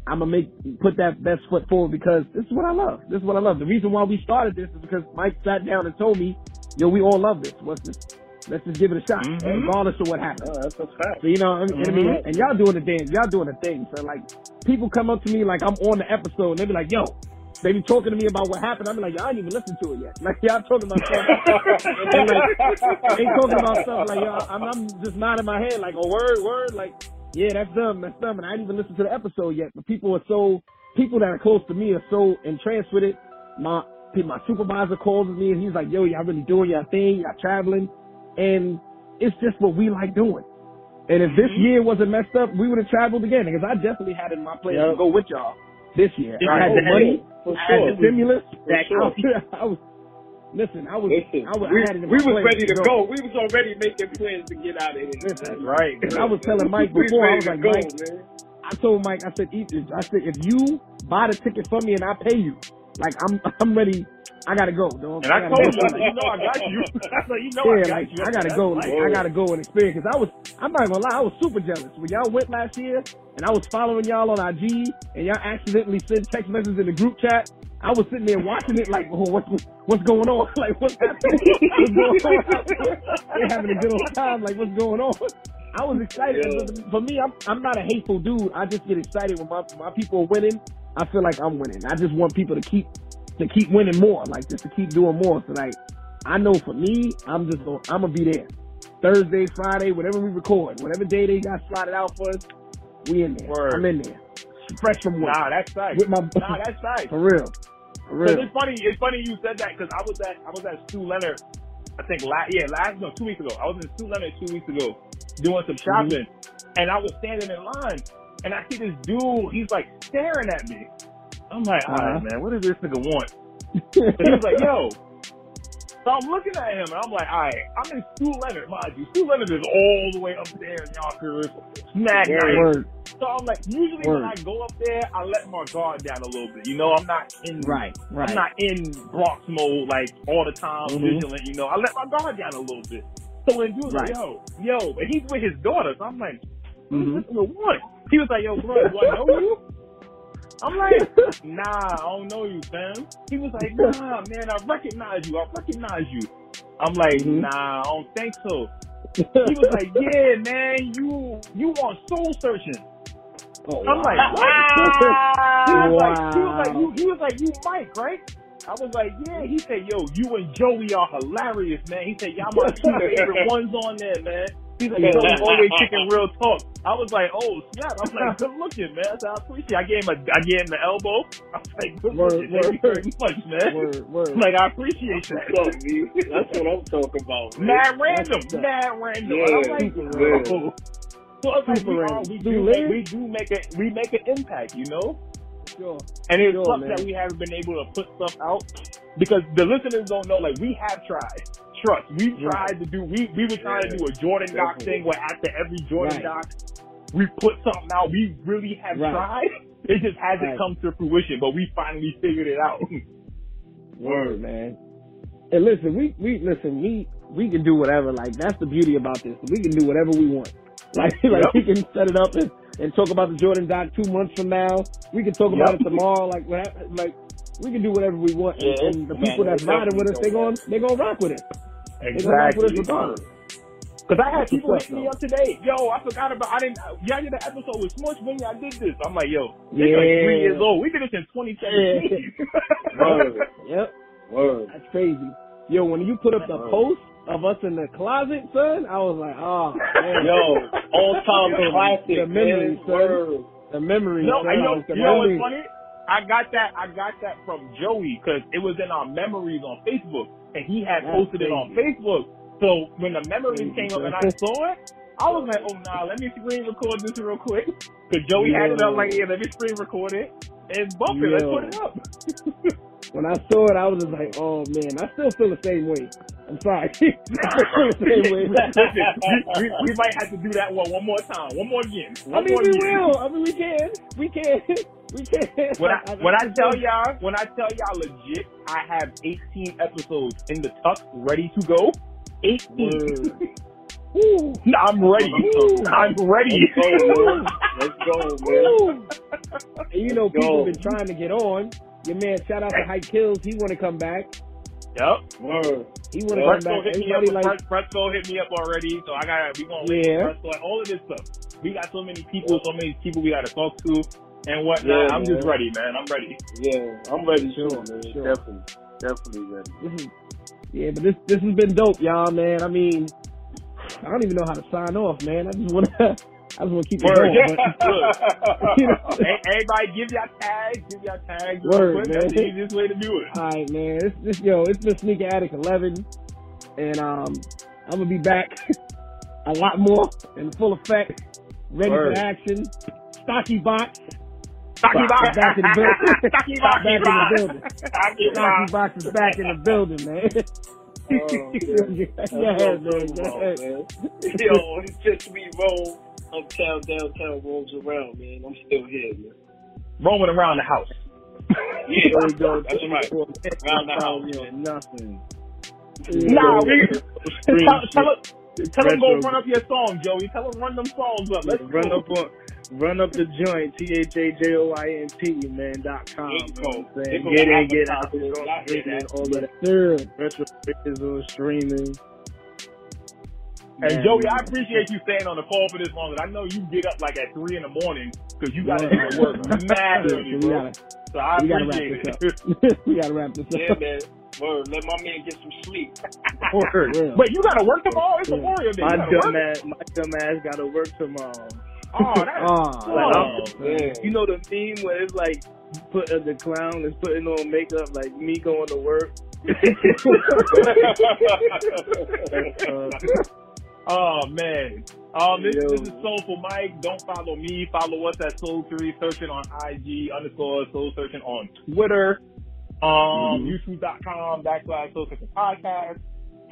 I'm gonna make put that best foot forward because this is what I love. This is what I love. The reason why we started this is because Mike sat down and told me, "Yo, we all love this. What's this? Let's just give it a shot, Mhm. regardless of what happens." Oh, that's a fact. So you know, I mean, Mhm. and y'all doing the dance, y'all doing the thing. So like, people come up to me like I'm on the episode, and they be like, "Yo," they be talking to me about what happened. I be like, "Y'all ain't even listened to it yet." Like y'all talking about stuff, and like they talking about stuff like, "Yo, I'm, I'm just nodding my head like, oh word, word, like, yeah, that's dumb, that's dumb," and I ain't even listened to the episode yet. But people are so, people that are close to me are so entranced with it. My my supervisor calls me and he's like, "Yo, y'all really doing your thing, y'all traveling," and it's just what we like doing. And if this year wasn't messed up, we would have traveled again because I definitely had it in my plan to go with y'all this year. I had the money, For I had the stimulus. I was listen. I was, Listen, I was, we, I had it in we was ready to go. We was already making plans to get out of here. Listen, That's right. And I was telling Mike We was before, I ready was to like, go, Mike, man. I told Mike, I said, I said, if you buy the ticket for me and I pay you, like I'm, I'm ready. I gotta go, dog. And I gotta told go. you, I said, you know I got you. I said, you know I got like you. I gotta said, go. Like. I gotta go and experience. Cause I was, I'm not gonna lie, I was super jealous when y'all went last year, and I was following y'all on IG, and y'all accidentally sent text messages in the group chat. I was sitting there watching it, like, oh, what's what's going on? Like, what's happening? What's going on? They're having a good old time. Like, what's going on? I was excited. Yeah. For me, I'm I'm not a hateful dude. I just get excited when my my people are winning. I feel like I'm winning. I just want people to keep to keep winning more, like just to keep doing more. So like, I know for me, I'm just gonna, I'm gonna be there. Thursday, Friday, whatever we record, whatever day they got slotted out for us, we in there. Word. I'm in there, fresh from work Nah, that's nice. with my Nah, that's nice. for real, it's funny. It's funny you said that because I was at I was at Stew Leonard. I think last yeah last no two weeks ago. I was in Stew Leonard two weeks ago doing some shopping, and I was standing in line, and I see this dude. He's like staring at me. I'm like, all right, Uh-huh. man, what does this nigga want? And he was like, yo. So I'm looking at him and I'm like, all right, I'm in Stew Leonard, mind you. Stew Leonard is all the way up there in Yonkers, snack night. Word. So I'm like, usually when I go up there, I let my guard down a little bit. You know, I'm not in Right, right. I'm not in Bronx mode like all the time, Mhm. vigilant. You know, I let my guard down a little bit. So when dude's like, yo, yo, and he's with his daughter, so I'm like, Mhm. what? what? He was like, yo, bro, do I know you? I'm like, nah, I don't know you, fam. He was like, nah, man, I recognize you. I recognize you. I'm like, Mhm. nah, I don't think so. He was like, yeah, man, you you on soul searching. oh, I'm like, wow. what? he, was like, he was like, you, he was like, you Mike, right? I was like, yeah. He said, yo, you and Joey are hilarious, man. He said, y'all my two favorite ones on there, man. He's like, Joey always kicking real talk. I was like, oh snap. I'm like, good looking, man. I I appreciate. It. I gave him a, I gave him the elbow. I was like, good Word, looking. Thank you word. very much, man. word, word. Like, I appreciate that. What's up, That's what I'm talking about. man. Mad random, That's- mad random. Yeah, I'm like, yeah. oh. So it's like we, are, we Do do, make, we do make a we make an impact, you know. Sure. And it Sure, sucks man. that we haven't been able to put stuff out because the listeners don't know. Like we have tried. Trust, we tried to do. We we were trying to do a Jordan Doc thing where after every Jordan Right. Doc, we put something out. We really have Right. tried. It just hasn't Right. come to fruition, but we finally figured it out. Word, man. And listen, we we listen, we we can do whatever. Like that's the beauty about this. We can do whatever we want. Like like Yep. we can set it up and, and talk about the Jordan doc two months from now. We can talk about it tomorrow. Like what hap- like we can do whatever we want. And, Yeah, and the man, people that's riding with us, they going they gonna rock with it. They gonna rock with us regardless. Because I had That's people what's hitting me up, up today. Yo, I forgot about. I didn't. Y'all did an episode with Smush when I did this. I'm like, yo, they're like three years old. We did this in 2017. Word. Yep, Word. that's crazy. Yo, when you put up the Word. post of us in the closet, son, I was like, oh, man. Yo, all time classic. the memories, man. son. Word. the memory. No, son, I know. the You know what's funny? I got that. I got that from Joey because it was in our memories on Facebook, and he had That's posted it on Facebook. So when the memories came up and I saw it, I was like, "Oh nah, let me screen record this real quick." Because Joey had it up, like, "Yeah, let me screen record it and bump it. Let's put it up." When I saw it, I was just like, oh man, I still feel the same way. I'm sorry. I still feel the same way. We, we, might have to do that one one more time, one more again. I mean, we again. will. I mean, we can. We can. We can. When I, when I tell y'all, when I tell y'all legit, I have 18 episodes in the tuck ready to go. 18. Woo. I'm ready. Woo. I'm ready. Let's go, man. Let's go, man. And you know, Let's people go. been trying to get on. Your man, shout out to Hike Kills. He want to come back. Yep. Word. He want to come Fresco back. hit me up. Like, Fresco hit me up already, so I got we gonna Yeah. Fresco all of this stuff. We got so many people, so many people we got to talk to and whatnot. Yeah, I'm just ready, man. I'm ready. Yeah, I'm ready Sure, too, man. sure. Definitely. Definitely ready. this is, yeah, but this this has been dope, y'all, man. I mean, I don't even know how to sign off, man. I just want to, I just want to keep it Word. going. But, Look, you know, hey, everybody, give y'all tags. Give y'all tags. real Word, quick. man. That's the easiest way to do it. All right, man. It's this yo. It's been Sneaker Addict 11, and um, I'm gonna be back a lot more in full effect, ready Word. for action. Stocky box, Stocky box. back in the building. Stocky box. back in the building. Stocky box. is back in the building, man. Oh, yeah, yeah, so man. cool, man. Yo, it's just me roll uptown, downtown, rolls around, man. I'm still here, man. Roaming around the house. Yeah, There we go. That's right. Around the house, man. Nothing. Nah, we tell, tell, tell him go run up your song, Joey. Tell him run them songs up. Let's run go. up on run up the joint T H A J O I N T man dot com. You know I'm saying? Get in, get out, get on streaming, all of that. Sure. Retro is on streaming. And Man. Joey, I appreciate you staying on the call for this long. I know you get up like at three in the morning because you got to Yeah. do work mad Yeah, early, bro. gotta, So I we gotta wrap appreciate this it. up. we gotta wrap this Yeah, up. man. Word, let my man get some sleep. Word. Wait, you got to work tomorrow? It's a Warrior Day. My dumb ass, my dumb ass got to work tomorrow. Oh, that's Oh, Like, Oh, man. You know the meme where it's like put uh, the clown is putting on makeup like me going to work. Uh, Oh man. Um, this, Yo. this is Soulful Mike. Don't follow me. Follow us at Soul Three Searching on IG underscore Soul Searching on Twitter. Um, YouTube.com backslash Soul Searching Podcast.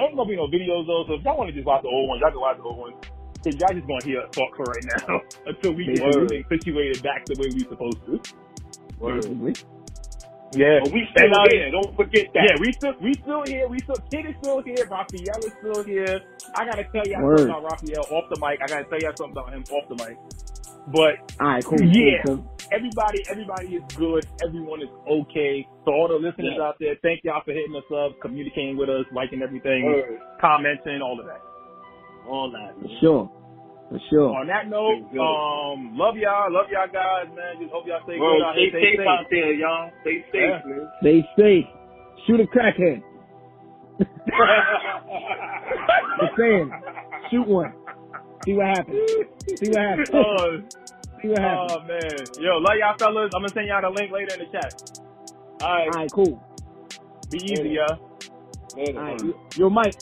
Ain't gonna be no videos though, so if y'all want to just watch the old ones, y'all can watch the old ones. Cause y'all just gonna hear us talk for right now until we get Word. everything situated back the way we supposed to. Basically. Yeah. But we still And, here. Don't forget that. Yeah, we still we still here. We still Kid is still here. Raphael is still here. I gotta tell y'all Word. something about Raphael off the mic. I gotta tell y'all something about him off the mic. But All right, cool. Yeah. Cool, cool. everybody, everybody is good. Everyone is okay. So all the listeners Yeah. out there, thank y'all for hitting us up, communicating with us, liking everything, Word. commenting, all of that. All that. For sure. For sure. On that note, um, love y'all, love y'all guys, man. Just hope y'all stay Word. good out Stay. Stay safe out there, y'all. Stay safe, Yeah. man. Stay safe. Shoot a crackhead. Just saying. Shoot one. See what happens. See what happens. Oh, See what happens. oh man, yo, love y'all fellas. I'm gonna send y'all the link later in the chat. All right, All right, cool. be easy, y'all. Later, All right. man. Yo, Mike.